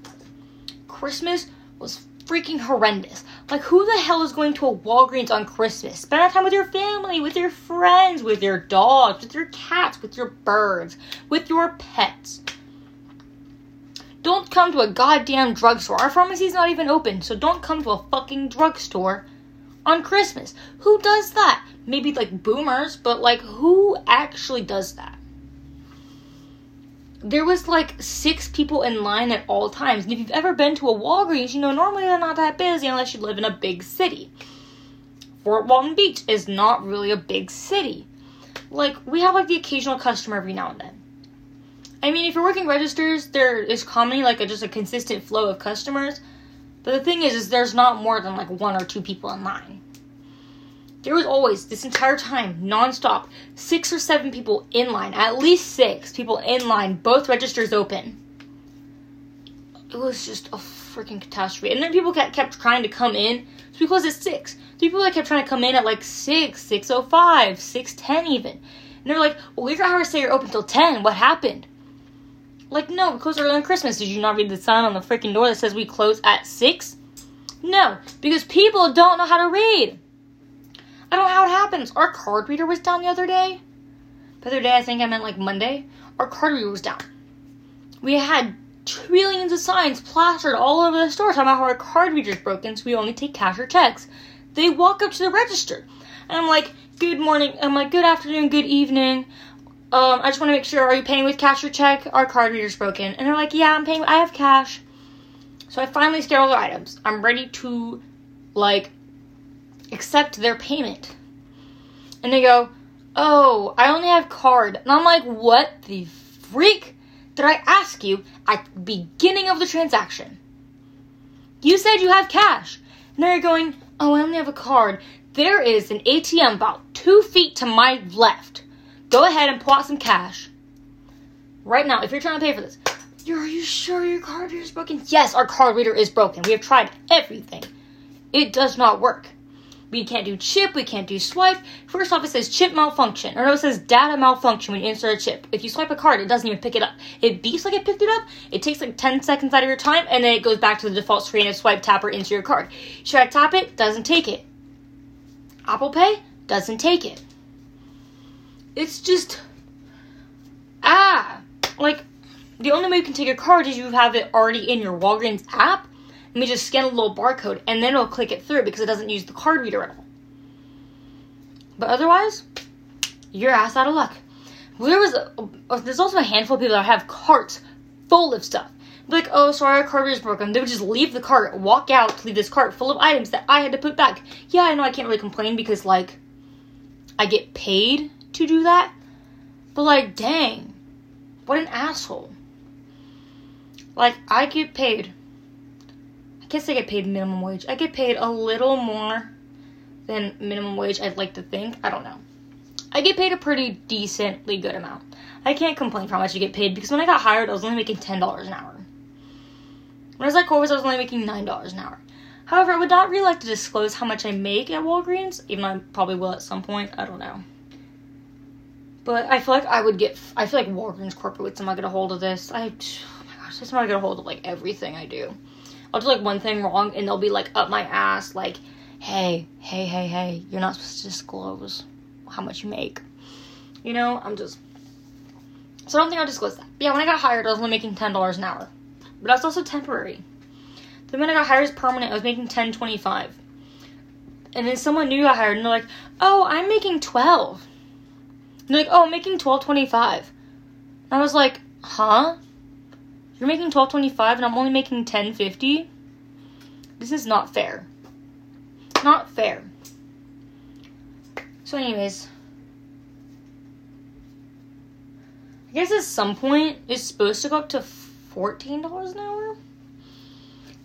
Christmas was freaking horrendous. Like, who the hell is going to a Walgreens on Christmas? Spend time with your family, with your friends, with your dogs, with your cats, with your birds, with your pets. Don't come to a goddamn drugstore. Our pharmacy's not even open, so don't come to a fucking drugstore on Christmas. Who does that? Maybe like boomers, but like, who actually does that? there was like six people in line at all times. And if you've ever been to a Walgreens, you know normally they're not that busy unless you live in a big city. Fort Walton Beach is not really a big city. Like we have like the occasional customer every now and then. I mean, if you're working registers, there is commonly like a, just a consistent flow of customers. But the thing is, is there's not more than like one or two people in line. There was always, this entire time, nonstop, six or seven people in line, at least six people in line, both registers open. It was just a freaking catastrophe. And then people kept, kept trying to come in. It's because it's six. People that kept trying to come in at like six, six oh five, six ten even. And they're like, well, your hours say you're open till ten. What happened? Like, no, we close early on Christmas. Did you not read the sign on the freaking door that says we close at six? No, because people don't know how to read. I don't know how it happens. Our card reader was down the other day. The other day, I think I meant like Monday. Our card reader was down. We had trillions of signs plastered all over the store talking about how our card reader's broken, so we only take cash or checks. They walk up to the register, and I'm like, "Good morning." I'm like, "Good afternoon. Good evening." Um, I just want to make sure. Are you paying with cash or check? Our card reader's broken, and they're like, "Yeah, I'm paying. I have cash." So I finally scanned all the items. I'm ready to, like, accept their payment. And they go, Oh, I only have card. And I'm like, What the freak did I ask you at the beginning of the transaction? You said you have cash. And they're going, Oh, I only have a card. There is an ATM about two feet to my left. Go ahead and pull out some cash. Right now, if you're trying to pay for this, are you sure your card reader is broken? Yes, our card reader is broken. We have tried everything. It does not work. We can't do chip, we can't do swipe. First off, it says chip malfunction, or no, it says data malfunction when you insert a chip. If you swipe a card, it doesn't even pick it up. It beeps like it picked it up, it takes like 10 seconds out of your time, and then it goes back to the default screen of swipe, tap, or insert your card. Should I tap it? Doesn't take it. Apple Pay? Doesn't take it. It's just. Ah! Like, the only way you can take your card is you have it already in your Walgreens app let me just scan a little barcode and then it'll click it through because it doesn't use the card reader at all. But otherwise, you're ass out of luck. There was a, there's also a handful of people that have carts full of stuff. Like, oh, sorry, our cart is broken. They would just leave the cart, walk out leave this cart full of items that I had to put back. Yeah, I know I can't really complain because, like, I get paid to do that. But, like, dang, what an asshole. Like, I get paid I guess I get paid minimum wage. I get paid a little more than minimum wage, I'd like to think. I don't know. I get paid a pretty decently good amount. I can't complain for how much I get paid because when I got hired, I was only making $10 an hour. When I was at Culver's, I was only making $9 an hour. However, I would not really like to disclose how much I make at Walgreens, even though I probably will at some point. I don't know. But I feel like I would get. I feel like Walgreens corporate would somehow get a hold of this. I. Oh my gosh, somehow get a hold of like everything I do. I'll do like one thing wrong and they'll be like up my ass, like, hey, hey, hey, hey, you're not supposed to disclose how much you make. You know, I'm just. So I don't think I'll disclose that. But yeah, when I got hired, I was only making ten dollars an hour, but that's also temporary. Then when I got hired as permanent, I was making ten twenty five. And then someone new got hired, and they're like, "Oh, I'm making 12 And they're like, "Oh, I'm making twelve twenty five. I was like, "Huh? You're making twelve twenty five, and I'm only making ten fifty? This is not fair. Not fair." So, anyways, I guess at some point it's supposed to go up to fourteen dollars an hour.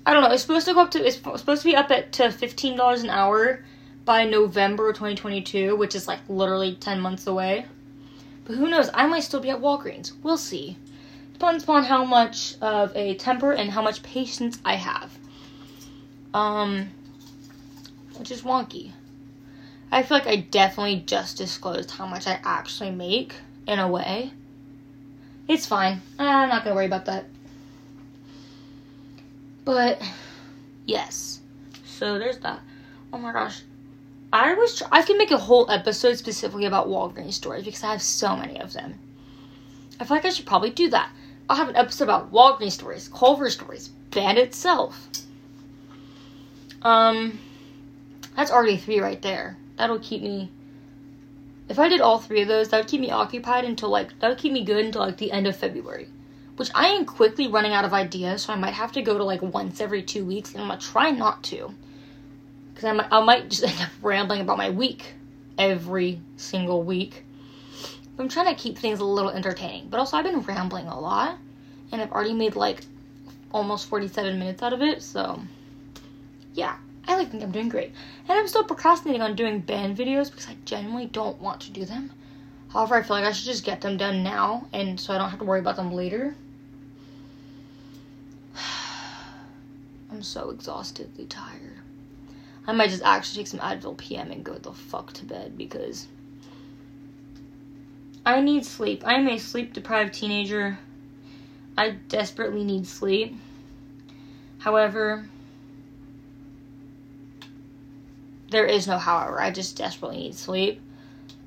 I don't know. It's supposed to go up to. It's supposed to be up at to fifteen dollars an hour by November 2022, which is like literally ten months away. But who knows? I might still be at Walgreens. We'll see. Depends upon how much of a temper and how much patience I have. Um, which is wonky. I feel like I definitely just disclosed how much I actually make in a way. It's fine. I'm not gonna worry about that. But yes, so there's that. Oh my gosh, I was tr- I can make a whole episode specifically about Walgreens stories because I have so many of them. I feel like I should probably do that. I'll have an episode about Walgreens stories, Culver stories, Band itself. Um, that's already three right there. That'll keep me. If I did all three of those, that would keep me occupied until like that would keep me good until like the end of February which I am quickly running out of ideas, so I might have to go to like once every two weeks, and I'm gonna try not to, because I might, I might just end up rambling about my week every single week. I'm trying to keep things a little entertaining, but also I've been rambling a lot, and I've already made like almost 47 minutes out of it, so yeah, I like think I'm doing great. And I'm still procrastinating on doing band videos because I genuinely don't want to do them. However, I feel like I should just get them done now, and so I don't have to worry about them later. [SIGHS] I'm so exhaustedly tired. I might just actually take some Advil PM and go the fuck to bed because I need sleep. I am a sleep deprived teenager. I desperately need sleep. However, there is no however. I just desperately need sleep.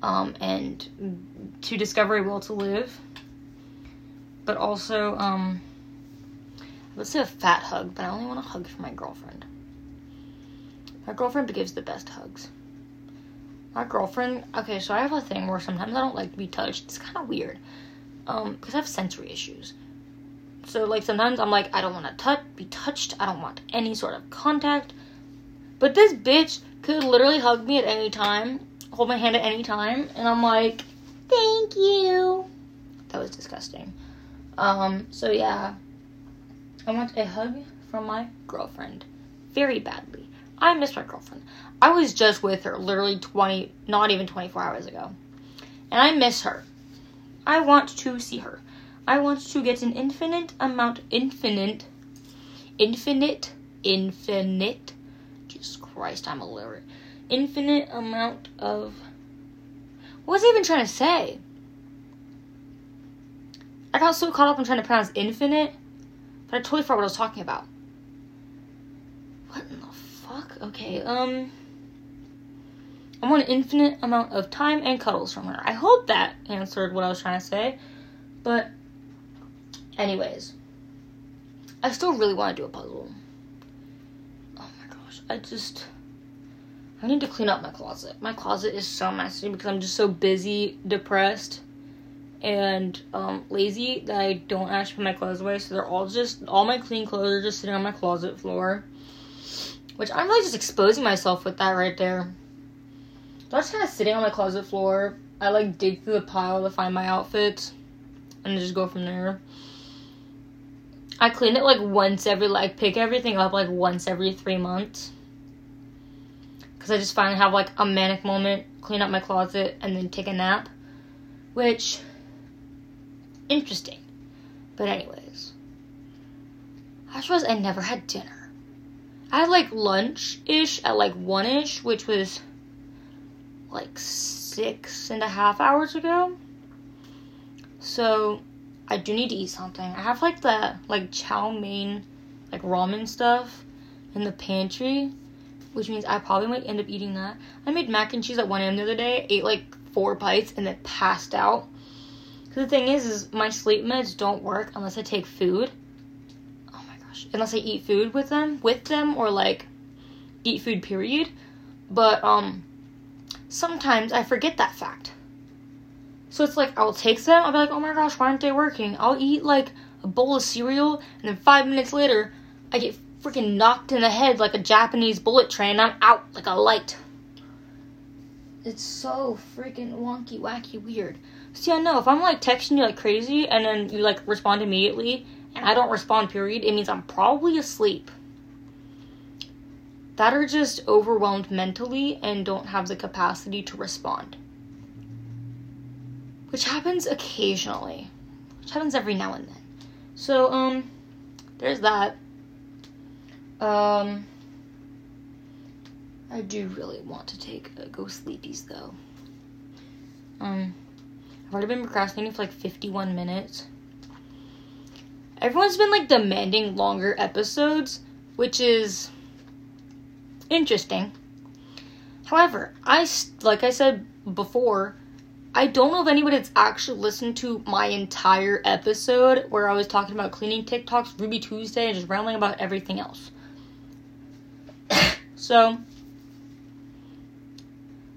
Um, and to discover a will to live. But also, um, Let's say a fat hug, but I only want a hug from my girlfriend. My girlfriend gives the best hugs. My girlfriend, okay, so I have a thing where sometimes I don't like to be touched. It's kind of weird, um, because I have sensory issues. So like sometimes I'm like I don't want to touch, be touched. I don't want any sort of contact. But this bitch could literally hug me at any time, hold my hand at any time, and I'm like, thank you. That was disgusting. Um, so yeah, I want a hug from my girlfriend very badly. I miss my girlfriend. I was just with her literally 20, not even 24 hours ago. And I miss her. I want to see her. I want to get an infinite amount, infinite, infinite, infinite, Jesus Christ, I'm illiterate. Infinite amount of. What was I even trying to say? I got so caught up in trying to pronounce infinite but I totally forgot what I was talking about. What in? Okay, um. I want an infinite amount of time and cuddles from her. I hope that answered what I was trying to say. But, anyways, I still really want to do a puzzle. Oh my gosh, I just. I need to clean up my closet. My closet is so messy because I'm just so busy, depressed, and um, lazy that I don't actually put my clothes away. So they're all just all my clean clothes are just sitting on my closet floor. Which I'm really just exposing myself with that right there. So I'm just kind of sitting on my closet floor. I like dig through the pile to find my outfits and just go from there. I clean it like once every like pick everything up like once every three months. Cause I just finally have like a manic moment, clean up my closet, and then take a nap. Which interesting. But anyways, I suppose I never had dinner. I had like lunch ish at like one ish, which was like six and a half hours ago. So I do need to eat something. I have like the like chow mein, like ramen stuff in the pantry, which means I probably might end up eating that. I made mac and cheese at 1 a.m. the other day, ate like four bites, and then passed out. Cause the thing is, is my sleep meds don't work unless I take food. Gosh! Unless I eat food with them, with them, or like eat food. Period. But um, sometimes I forget that fact. So it's like I'll take them. I'll be like, oh my gosh, why aren't they working? I'll eat like a bowl of cereal, and then five minutes later, I get freaking knocked in the head like a Japanese bullet train. I'm out like a light. It's so freaking wonky, wacky, weird. See, I know if I'm like texting you like crazy and then you like respond immediately and I don't respond, period, it means I'm probably asleep. That are just overwhelmed mentally and don't have the capacity to respond which happens occasionally, which happens every now and then. So, um, there's that. Um, I do really want to take uh, go sleepies though. Um, I've already been procrastinating for like 51 minutes. Everyone's been like demanding longer episodes, which is interesting. However, I like I said before, I don't know if anybody that's actually listened to my entire episode where I was talking about cleaning TikToks, Ruby Tuesday, and just rambling about everything else. [COUGHS] so,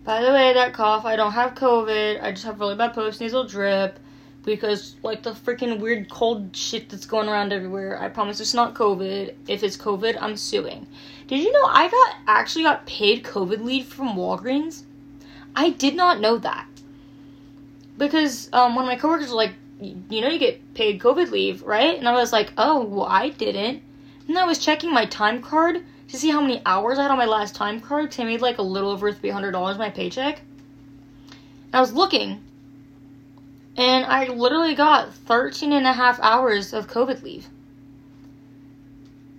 by the way, that cough, I don't have COVID. I just have really bad post nasal drip because, like, the freaking weird cold shit that's going around everywhere. I promise it's not COVID. If it's COVID, I'm suing. Did you know I got actually got paid COVID leave from Walgreens? I did not know that because um, one of my coworkers was like, you know, you get paid COVID leave, right? And I was like, oh, well, I didn't. And I was checking my time card to see how many hours I had on my last time card because I made like a little over $300 my paycheck. And I was looking, and I literally got 13 and a half hours of COVID leave.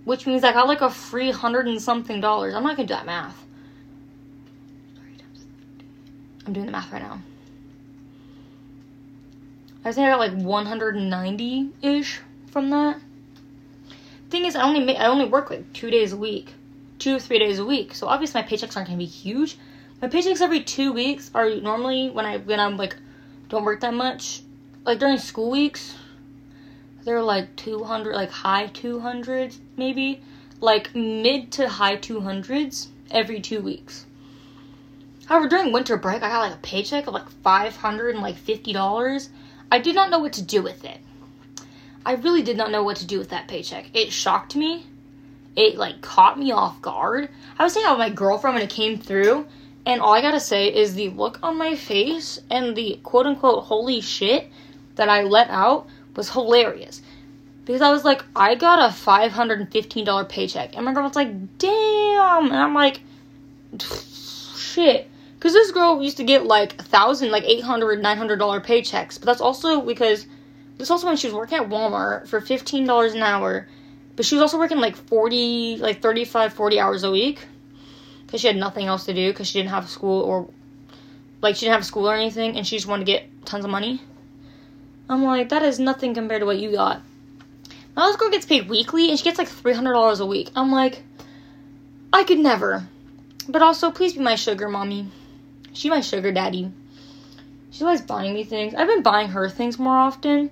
Which means I got like a free hundred and something dollars. I'm not gonna do that math. I'm doing the math right now. I think I got like 190 ish from that. Thing is, I only make, I only work like two days a week, two or three days a week. So obviously my paychecks aren't gonna be huge. My paychecks every two weeks are normally when I when I'm like don't work that much. Like during school weeks, they're like 200, like high 200s maybe, like mid to high 200s every two weeks. However, during winter break, I got like a paycheck of like 500 and like $50 I did not know what to do with it. I really did not know what to do with that paycheck. It shocked me. It like caught me off guard. I was saying with my girlfriend when it came through, and all I gotta say is the look on my face and the quote unquote holy shit that I let out was hilarious. Because I was like, I got a $515 paycheck. And my girl was like, damn. And I'm like, shit. Because this girl used to get like a thousand, like eight hundred, nine hundred dollar paychecks. But that's also because this also when she was working at Walmart for fifteen dollars an hour. But she was also working like forty, like 35, 40 hours a week because she had nothing else to do because she didn't have school or like she didn't have school or anything, and she just wanted to get tons of money. I'm like, that is nothing compared to what you got. Now this girl gets paid weekly and she gets like three hundred dollars a week. I'm like, I could never. But also, please be my sugar mommy. She my sugar daddy. She's always buying me things. I've been buying her things more often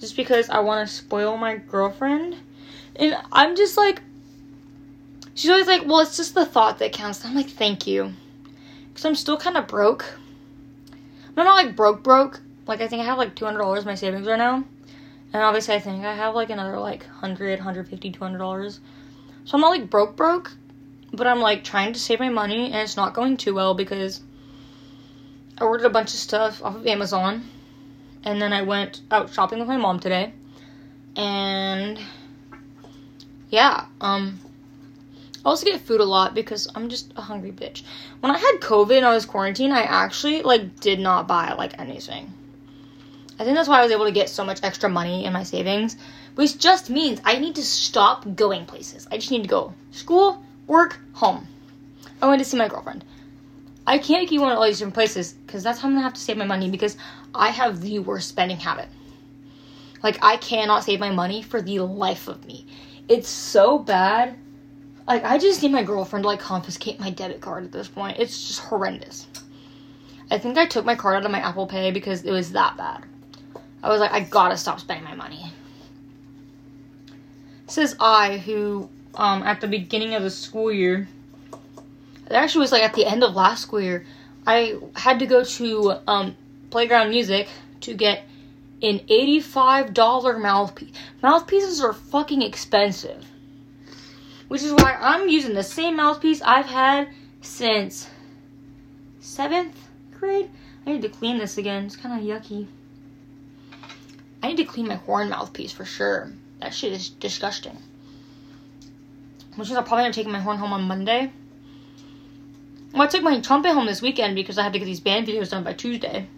just because I want to spoil my girlfriend. And I'm just like, she's always like, well, it's just the thought that counts. I'm like, thank you. Because I'm still kind of broke. I'm not like broke, broke. Like, I think I have like $200 in my savings right now. And obviously, I think I have like another like 100 150 $200. So I'm not like broke, broke. But I'm like trying to save my money and it's not going too well because I ordered a bunch of stuff off of Amazon. And then I went out shopping with my mom today. And yeah, um I also get food a lot because I'm just a hungry bitch. When I had COVID and I was quarantined, I actually like did not buy like anything. I think that's why I was able to get so much extra money in my savings, which just means I need to stop going places. I just need to go school, work, home. I went to see my girlfriend. I can't keep going to all these different places because that's how I'm gonna have to save my money because I have the worst spending habit. Like I cannot save my money for the life of me. It's so bad. Like I just need my girlfriend to like confiscate my debit card at this point. It's just horrendous. I think I took my card out of my Apple Pay because it was that bad. I was like, I gotta stop spending my money. Says I, who um, at the beginning of the school year, it actually was like at the end of last school year, I had to go to um, Playground Music to get an $85 mouthpiece. Mouthpieces are fucking expensive. Which is why I'm using the same mouthpiece I've had since 7th grade. I need to clean this again. It's kind of yucky. I need to clean my horn mouthpiece for sure. That shit is disgusting. Which is I'll probably end up taking my horn home on Monday. Well, I took my trumpet home this weekend because I have to get these band videos done by Tuesday.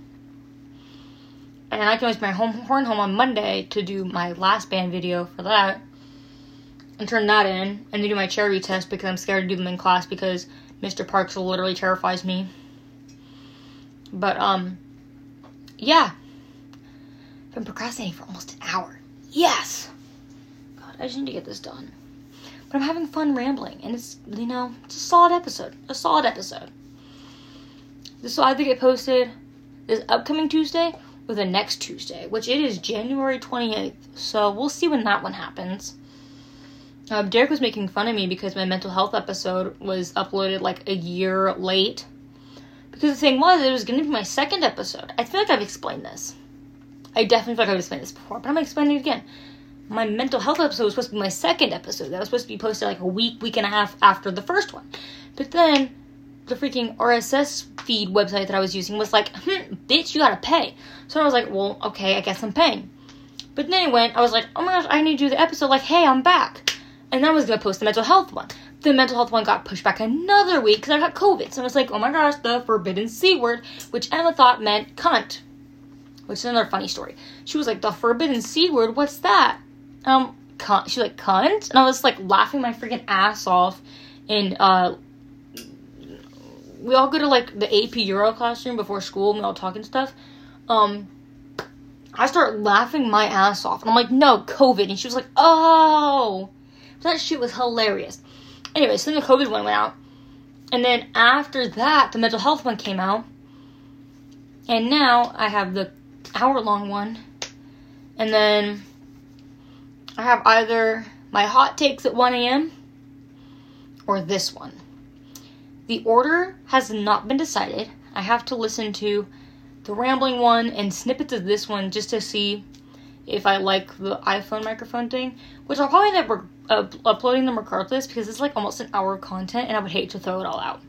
And I can use my home horn home on Monday to do my last band video for that. And turn that in. And then do my chair test because I'm scared to do them in class because Mr. Parks literally terrifies me. But, um, yeah. I've been procrastinating for almost an hour. Yes! God, I just need to get this done. But I'm having fun rambling, and it's, you know, it's a solid episode. A solid episode. This will either get posted this upcoming Tuesday or the next Tuesday, which it is January 28th. So we'll see when that one happens. Uh, Derek was making fun of me because my mental health episode was uploaded like a year late. Because the thing was, it was going to be my second episode. I feel like I've explained this. I definitely feel like I've explained this before, but I'm explaining it again. My mental health episode was supposed to be my second episode. That was supposed to be posted like a week, week and a half after the first one. But then the freaking RSS feed website that I was using was like, hmm, bitch, you gotta pay. So I was like, well, okay, I guess I'm paying. But then it went, I was like, oh my gosh, I need to do the episode. Like, hey, I'm back. And I was gonna post the mental health one. The mental health one got pushed back another week because I got COVID. So I was like, oh my gosh, the forbidden C word, which Emma thought meant cunt. Which is another funny story. She was like, the forbidden C word, what's that? Um, cunt. She's like, cunt? And I was like laughing my freaking ass off. And, uh, we all go to like the AP Euro classroom before school and we all talk and stuff. Um, I start laughing my ass off. And I'm like, no, COVID. And she was like, oh. That shit was hilarious. Anyway, so then the COVID one went out. And then after that, the mental health one came out. And now I have the hour long one. And then I have either my hot takes at 1 a.m. or this one. The order has not been decided. I have to listen to the rambling one and snippets of this one just to see if I like the iPhone microphone thing, which I'll probably end up uh, uploading them regardless because it's like almost an hour of content and I would hate to throw it all out.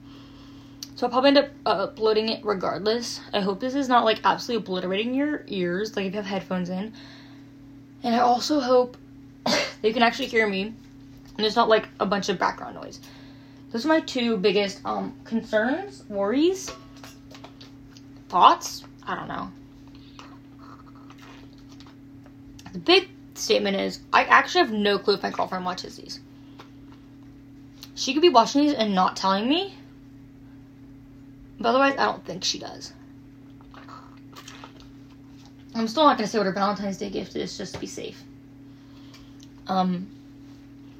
So I'll probably end up uh, uploading it regardless. I hope this is not like absolutely obliterating your ears, like if you have headphones in. And I also hope that [COUGHS] you can actually hear me and there's not like a bunch of background noise. Those are my two biggest um, concerns, worries, thoughts. I don't know. The big statement is I actually have no clue if my girlfriend watches these. She could be watching these and not telling me. But otherwise, I don't think she does. I'm still not gonna say what her Valentine's Day gift is, just to be safe. Um,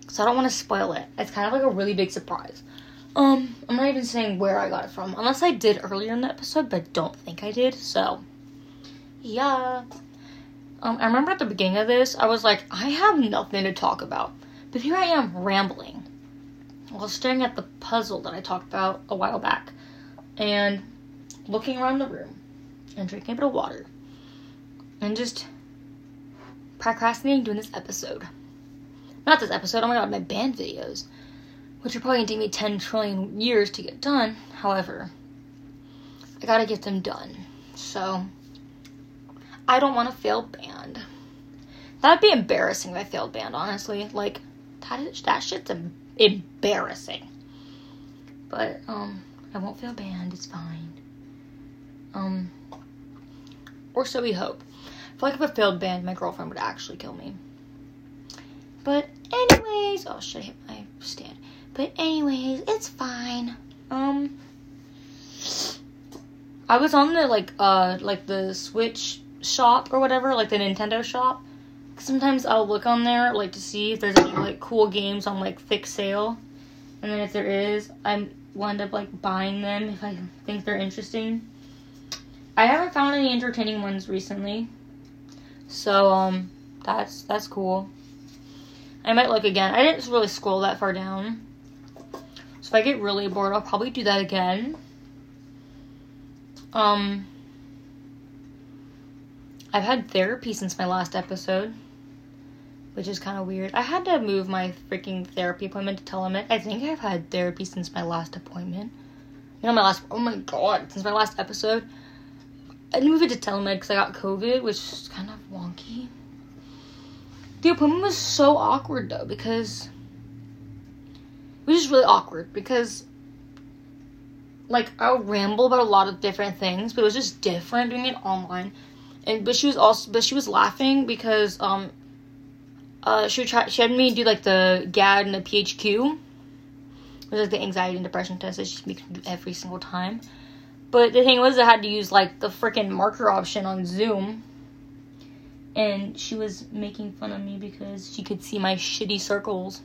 so I don't want to spoil it. It's kind of like a really big surprise. Um, I'm not even saying where I got it from, unless I did earlier in the episode, but don't think I did. So, yeah. Um, I remember at the beginning of this, I was like, I have nothing to talk about. But here I am rambling while staring at the puzzle that I talked about a while back and looking around the room and drinking a bit of water and just procrastinating doing this episode. Not this episode, oh my god, my band videos, which are probably to take me 10 trillion years to get done. However, I gotta get them done. So, I don't want to fail band. That'd be embarrassing if I failed band, honestly. Like, that, that shit's embarrassing. But, um, I won't fail band. It's fine. Um, or so we hope. I feel like if I failed band, my girlfriend would actually kill me. But, anyways, oh, should I hit my stand? But, anyways, it's fine. Um, I was on the, like, uh, like the Switch shop or whatever, like the Nintendo shop, sometimes I'll look on there like to see if there's any like cool games on like thick sale, and then if there is, I will end up like buying them if I think they're interesting. I haven't found any entertaining ones recently, so um, that's that's cool. I might look again. I didn't really scroll that far down, so if I get really bored, I'll probably do that again. Um. I've had therapy since my last episode which is kind of weird. I had to move my freaking therapy appointment to telemed. I think I've had therapy since my last appointment. You know, my last, oh my god, since my last episode. I moved it to telemed because I got COVID, which is kind of wonky. The appointment was so awkward though because it was just really awkward because like I'll ramble about a lot of different things, but it was just different doing it online. And but she was also but she was laughing because um uh, she try. She had me do like the GAD and the PHQ, which is like the anxiety and depression test that she makes me do every single time. But the thing was, I had to use like the freaking marker option on Zoom, and she was making fun of me because she could see my shitty circles.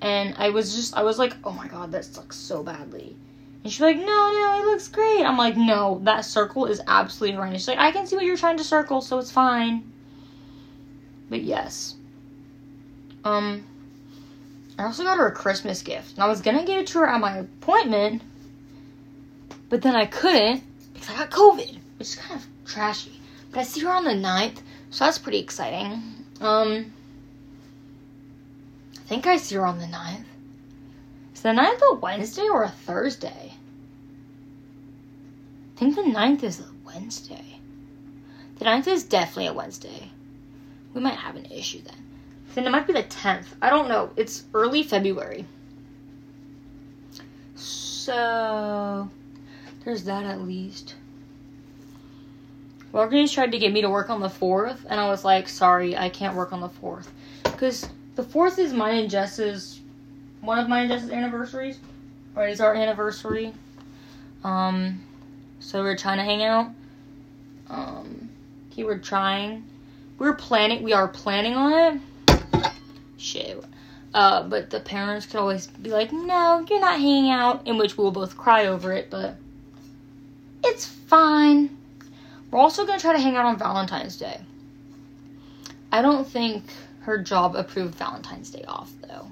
And I was just, I was like, oh my god, that sucks so badly. And she's like, no, no, it looks great. I'm like, no, that circle is absolutely horrendous. She's like, I can see what you're trying to circle, so it's fine. But yes. Um, I also got her a Christmas gift. And I was gonna give it to her at my appointment, but then I couldn't because I got COVID, which is kind of trashy. But I see her on the 9th, so that's pretty exciting. Um, I think I see her on the 9th. Is the 9th a Wednesday or a Thursday? I think the 9th is a Wednesday. The 9th is definitely a Wednesday we might have an issue then. Then it might be the 10th. I don't know. It's early February. So, there's that at least. Morgan's tried to get me to work on the 4th, and I was like, sorry, I can't work on the 4th. Because the 4th is mine and Jess's, one of mine and Jess's anniversaries. Or it's our anniversary. Um, so we're trying to hang out. Um, keyword trying. We're planning. We are planning on it. Shit. Uh, but the parents could always be like, "No, you're not hanging out," in which we'll both cry over it. But it's fine. We're also gonna try to hang out on Valentine's Day. I don't think her job approved Valentine's Day off though,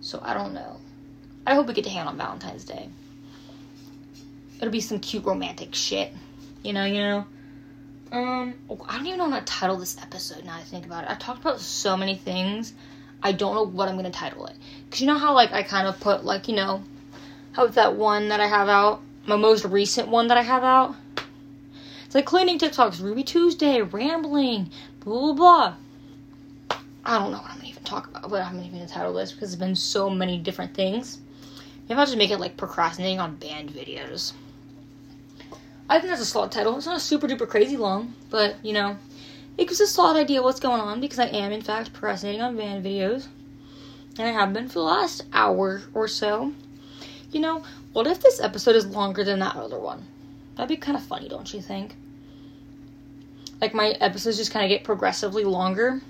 so I don't know. I hope we get to hang out on Valentine's Day. It'll be some cute romantic shit, you know, you know. Um, I don't even know how to title this episode now I think about it. I've talked about so many things. I don't know what I'm gonna title it. Cause you know how like I kind of put like you know how that one that I have out, my most recent one that I have out. It's like cleaning TikToks, Ruby Tuesday, rambling, blah blah blah. I don't know what I'm gonna even talk about, but I'm gonna even title this because there's been so many different things. Maybe I'll just make it like procrastinating on band videos. I think that's a solid title. It's not super duper crazy long, but you know, it gives a solid idea what's going on because I am in fact procrastinating on van videos, and I have been for the last hour or so. You know, what if this episode is longer than that other one? That'd be kind of funny, don't you think? Like my episodes just kind of get progressively longer.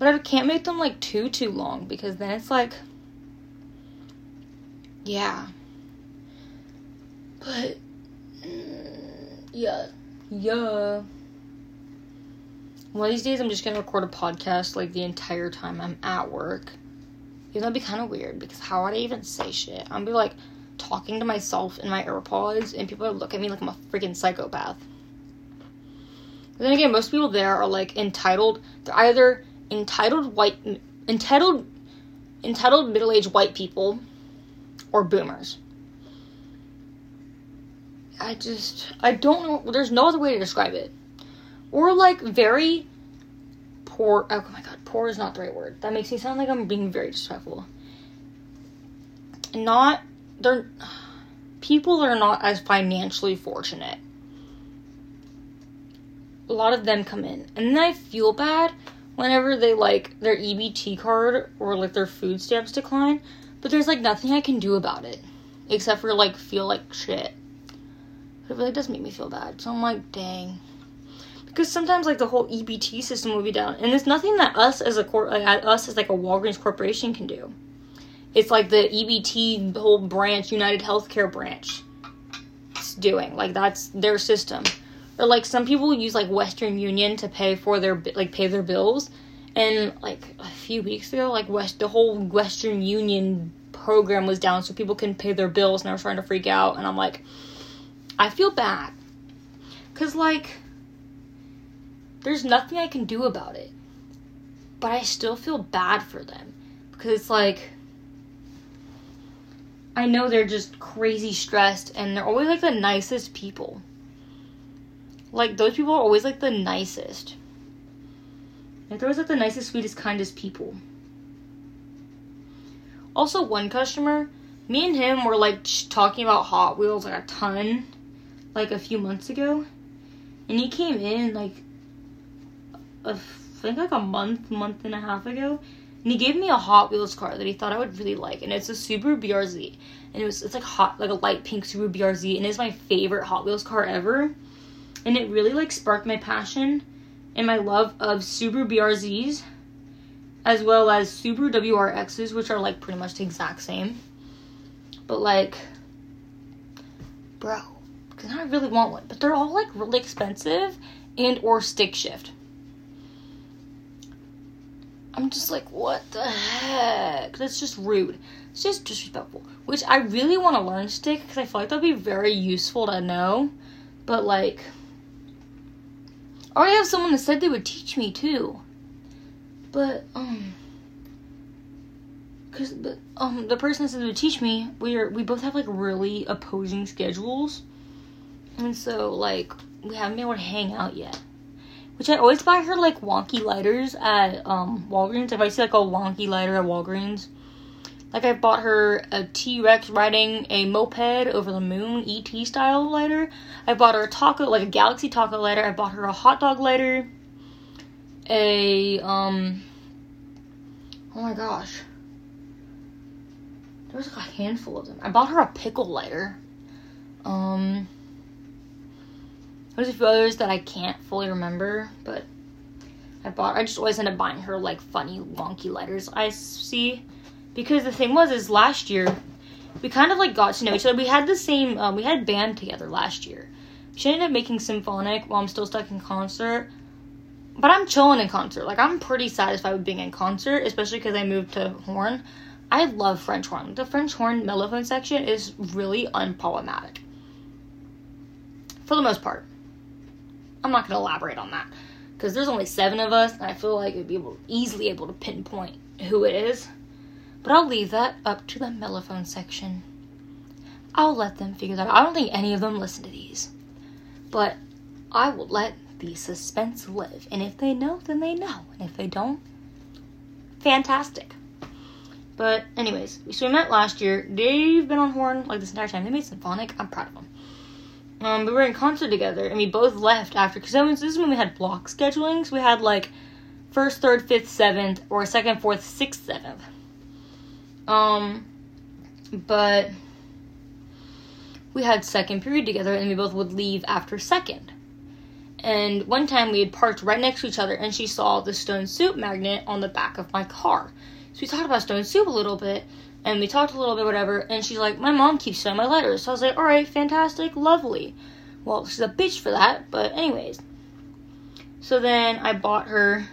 But I can't make them like too too long because then it's like yeah. But yeah. Yeah. One of these days, I'm just gonna record a podcast like the entire time I'm at work. Even that'd be kind of weird because how would I even say shit? I'm be like talking to myself in my AirPods, and people would look at me like I'm a freaking psychopath. But then again, most people there are like entitled. They're either entitled white, entitled, entitled middle-aged white people, or boomers. I just I don't know. There's no other way to describe it. Or like very poor. Oh my god, poor is not the right word. That makes me sound like I'm being very disrespectful. Not they're [SIGHS] people are not as financially fortunate. A lot of them come in, and then I feel bad whenever they like their EBT card or like their food stamps decline. But there's like nothing I can do about it except for like feel like shit it really does make me feel bad. So I'm like, dang. because sometimes like the whole EBT system will be down, and there's nothing that us as a cor- like, us as like a Walgreens corporation can do. It's like the EBT whole branch, United Healthcare branch, it's doing like that's their system. Or like some people use like Western Union to pay for their like pay their bills, and like a few weeks ago, like West the whole Western Union program was down so people can pay their bills, and was trying to freak out, and I'm like, I feel bad, cause like there's nothing I can do about it. But I still feel bad for them. Because it's like I know they're just crazy stressed and they're always like the nicest people. Like those people are always like the nicest. Like they're always like the nicest, sweetest, kindest people. Also, one customer, me and him were like talking about Hot Wheels like a ton, like a few months ago, and he came in like I think like a month, month and a half ago, and he gave me a Hot Wheels car that he thought I would really like, and it's a Subaru BRZ, and it was it's like hot like a light pink Subaru BRZ, and it's my favorite Hot Wheels car ever, and it really like sparked my passion and my love of Subaru BRZs, as well as Subaru WRXs, which are like pretty much the exact same, but like, bro, because I really want one, but they're all like really expensive and or stick shift. I'm just like, what the heck? That's just rude. It's just disrespectful. Which I really want to learn stick because I feel like that'd be very useful to know. But like, I already have someone that said they would teach me too. But um, cause um the person that said they would teach me, we're we both have like really opposing schedules, and so like we haven't been able to hang out yet. Which I always buy her like wonky lighters at um, Walgreens. If I see like a wonky lighter at Walgreens, like I bought her a T Rex riding a moped over the moon ET style lighter. I bought her a taco like a Galaxy taco lighter. I bought her a hot dog lighter. A um. Oh my gosh. There was like a handful of them. I bought her a pickle lighter. Um. There's a few others that I can't fully remember, but I bought. I just always end up buying her like funny wonky letters I see, because the thing was is last year we kind of like got to know each other. We had the same. Um, we had band together last year. She ended up making symphonic while I'm still stuck in concert. But I'm chilling in concert. Like I'm pretty satisfied with being in concert, especially because I moved to horn. I love French horn. The French horn mellophone section is really unproblematic. For the most part. I'm not going to elaborate on that because there's only seven of us, and I feel like it'd be able, easily able to pinpoint who it is. But I'll leave that up to the mellophone section. I'll let them figure that out. I don't think any of them listen to these, but I will let the suspense live. And if they know, then they know, and if they don't, fantastic. But anyways, so we met last year. They've been on horn like this entire time. They made symphonic. I'm proud of them. Um, we were in concert together, and we both left after because this is when we had block scheduling. So we had like first, third, fifth, seventh, or second, fourth, sixth, seventh. Um, but we had second period together, and we both would leave after second. And one time we had parked right next to each other, and she saw the Stone Soup magnet on the back of my car. So we talked about Stone Soup a little bit, and we talked a little bit, whatever. And she's like, "My mom keeps sending my letters." So I was like, "All right, fantastic, lovely." Well, she's a bitch for that, but anyways. So then I bought her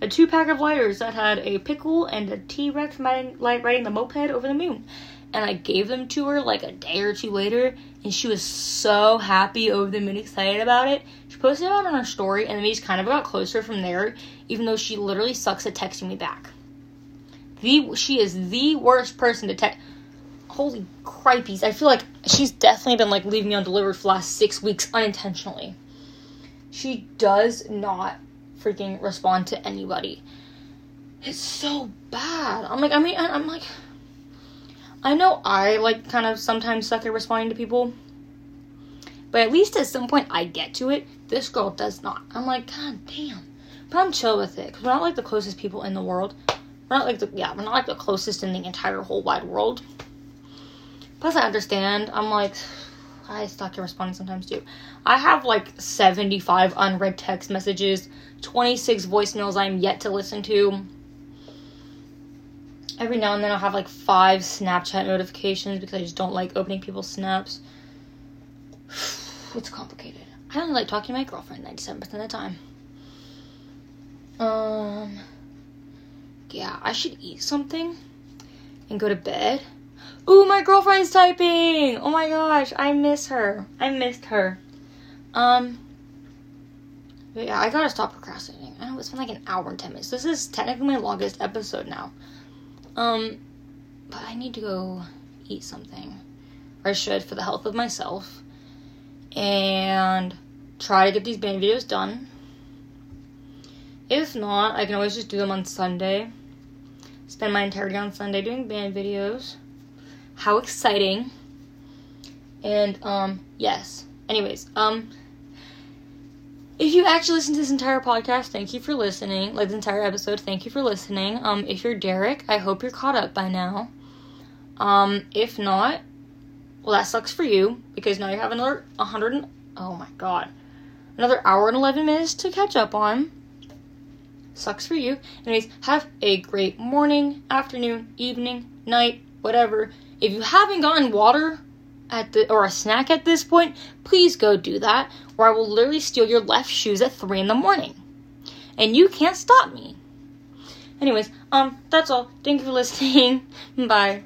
a two pack of lighters that had a pickle and a T Rex riding, riding the moped over the moon. And I gave them to her like a day or two later, and she was so happy over them and excited about it. She posted about it on her story, and then we just kind of got closer from there, even though she literally sucks at texting me back. The she is the worst person to text. Holy cripees! I feel like she's definitely been like leaving me undelivered for the last six weeks unintentionally. She does not freaking respond to anybody. It's so bad. I'm like, I mean, I'm like, I know I like kind of sometimes suck at responding to people, but at least at some point I get to it. This girl does not. I'm like, god damn. But I'm chill with it because we're not like the closest people in the world. We're not like the yeah, we're not like the closest in the entire whole wide world. Plus, I understand. I'm like, I suck at responding sometimes too. I have like 75 unread text messages, 26 voicemails I'm yet to listen to. Every now and then I'll have like five Snapchat notifications because I just don't like opening people's snaps. [SIGHS] It's complicated. I only like talking to my girlfriend 97% of the time. Um, yeah, I should eat something and go to bed. Ooh, my girlfriend's typing. Oh my gosh, I miss her. I missed her. Um, yeah, I gotta stop procrastinating. I know it's been like an hour and ten minutes. This is technically my longest episode now. Um, but I need to go eat something, or I should for the health of myself, and try to get these band videos done. If not, I can always just do them on Sunday. Spend my entire day on Sunday doing band videos. How exciting. And um yes. Anyways, um if you actually listen to this entire podcast, thank you for listening. Like the entire episode, thank you for listening. Um if you're Derek, I hope you're caught up by now. Um if not, well that sucks for you because now you have another 100 and, oh my god. Another hour and 11 minutes to catch up on. Sucks for you. Anyways, have a great morning, afternoon, evening, night, whatever. If you haven't gotten water at the or a snack at this point, please go do that, or I will literally steal your left shoes at three in the morning. And you can't stop me. Anyways, um, that's all. Thank you for listening. [LAUGHS] Bye.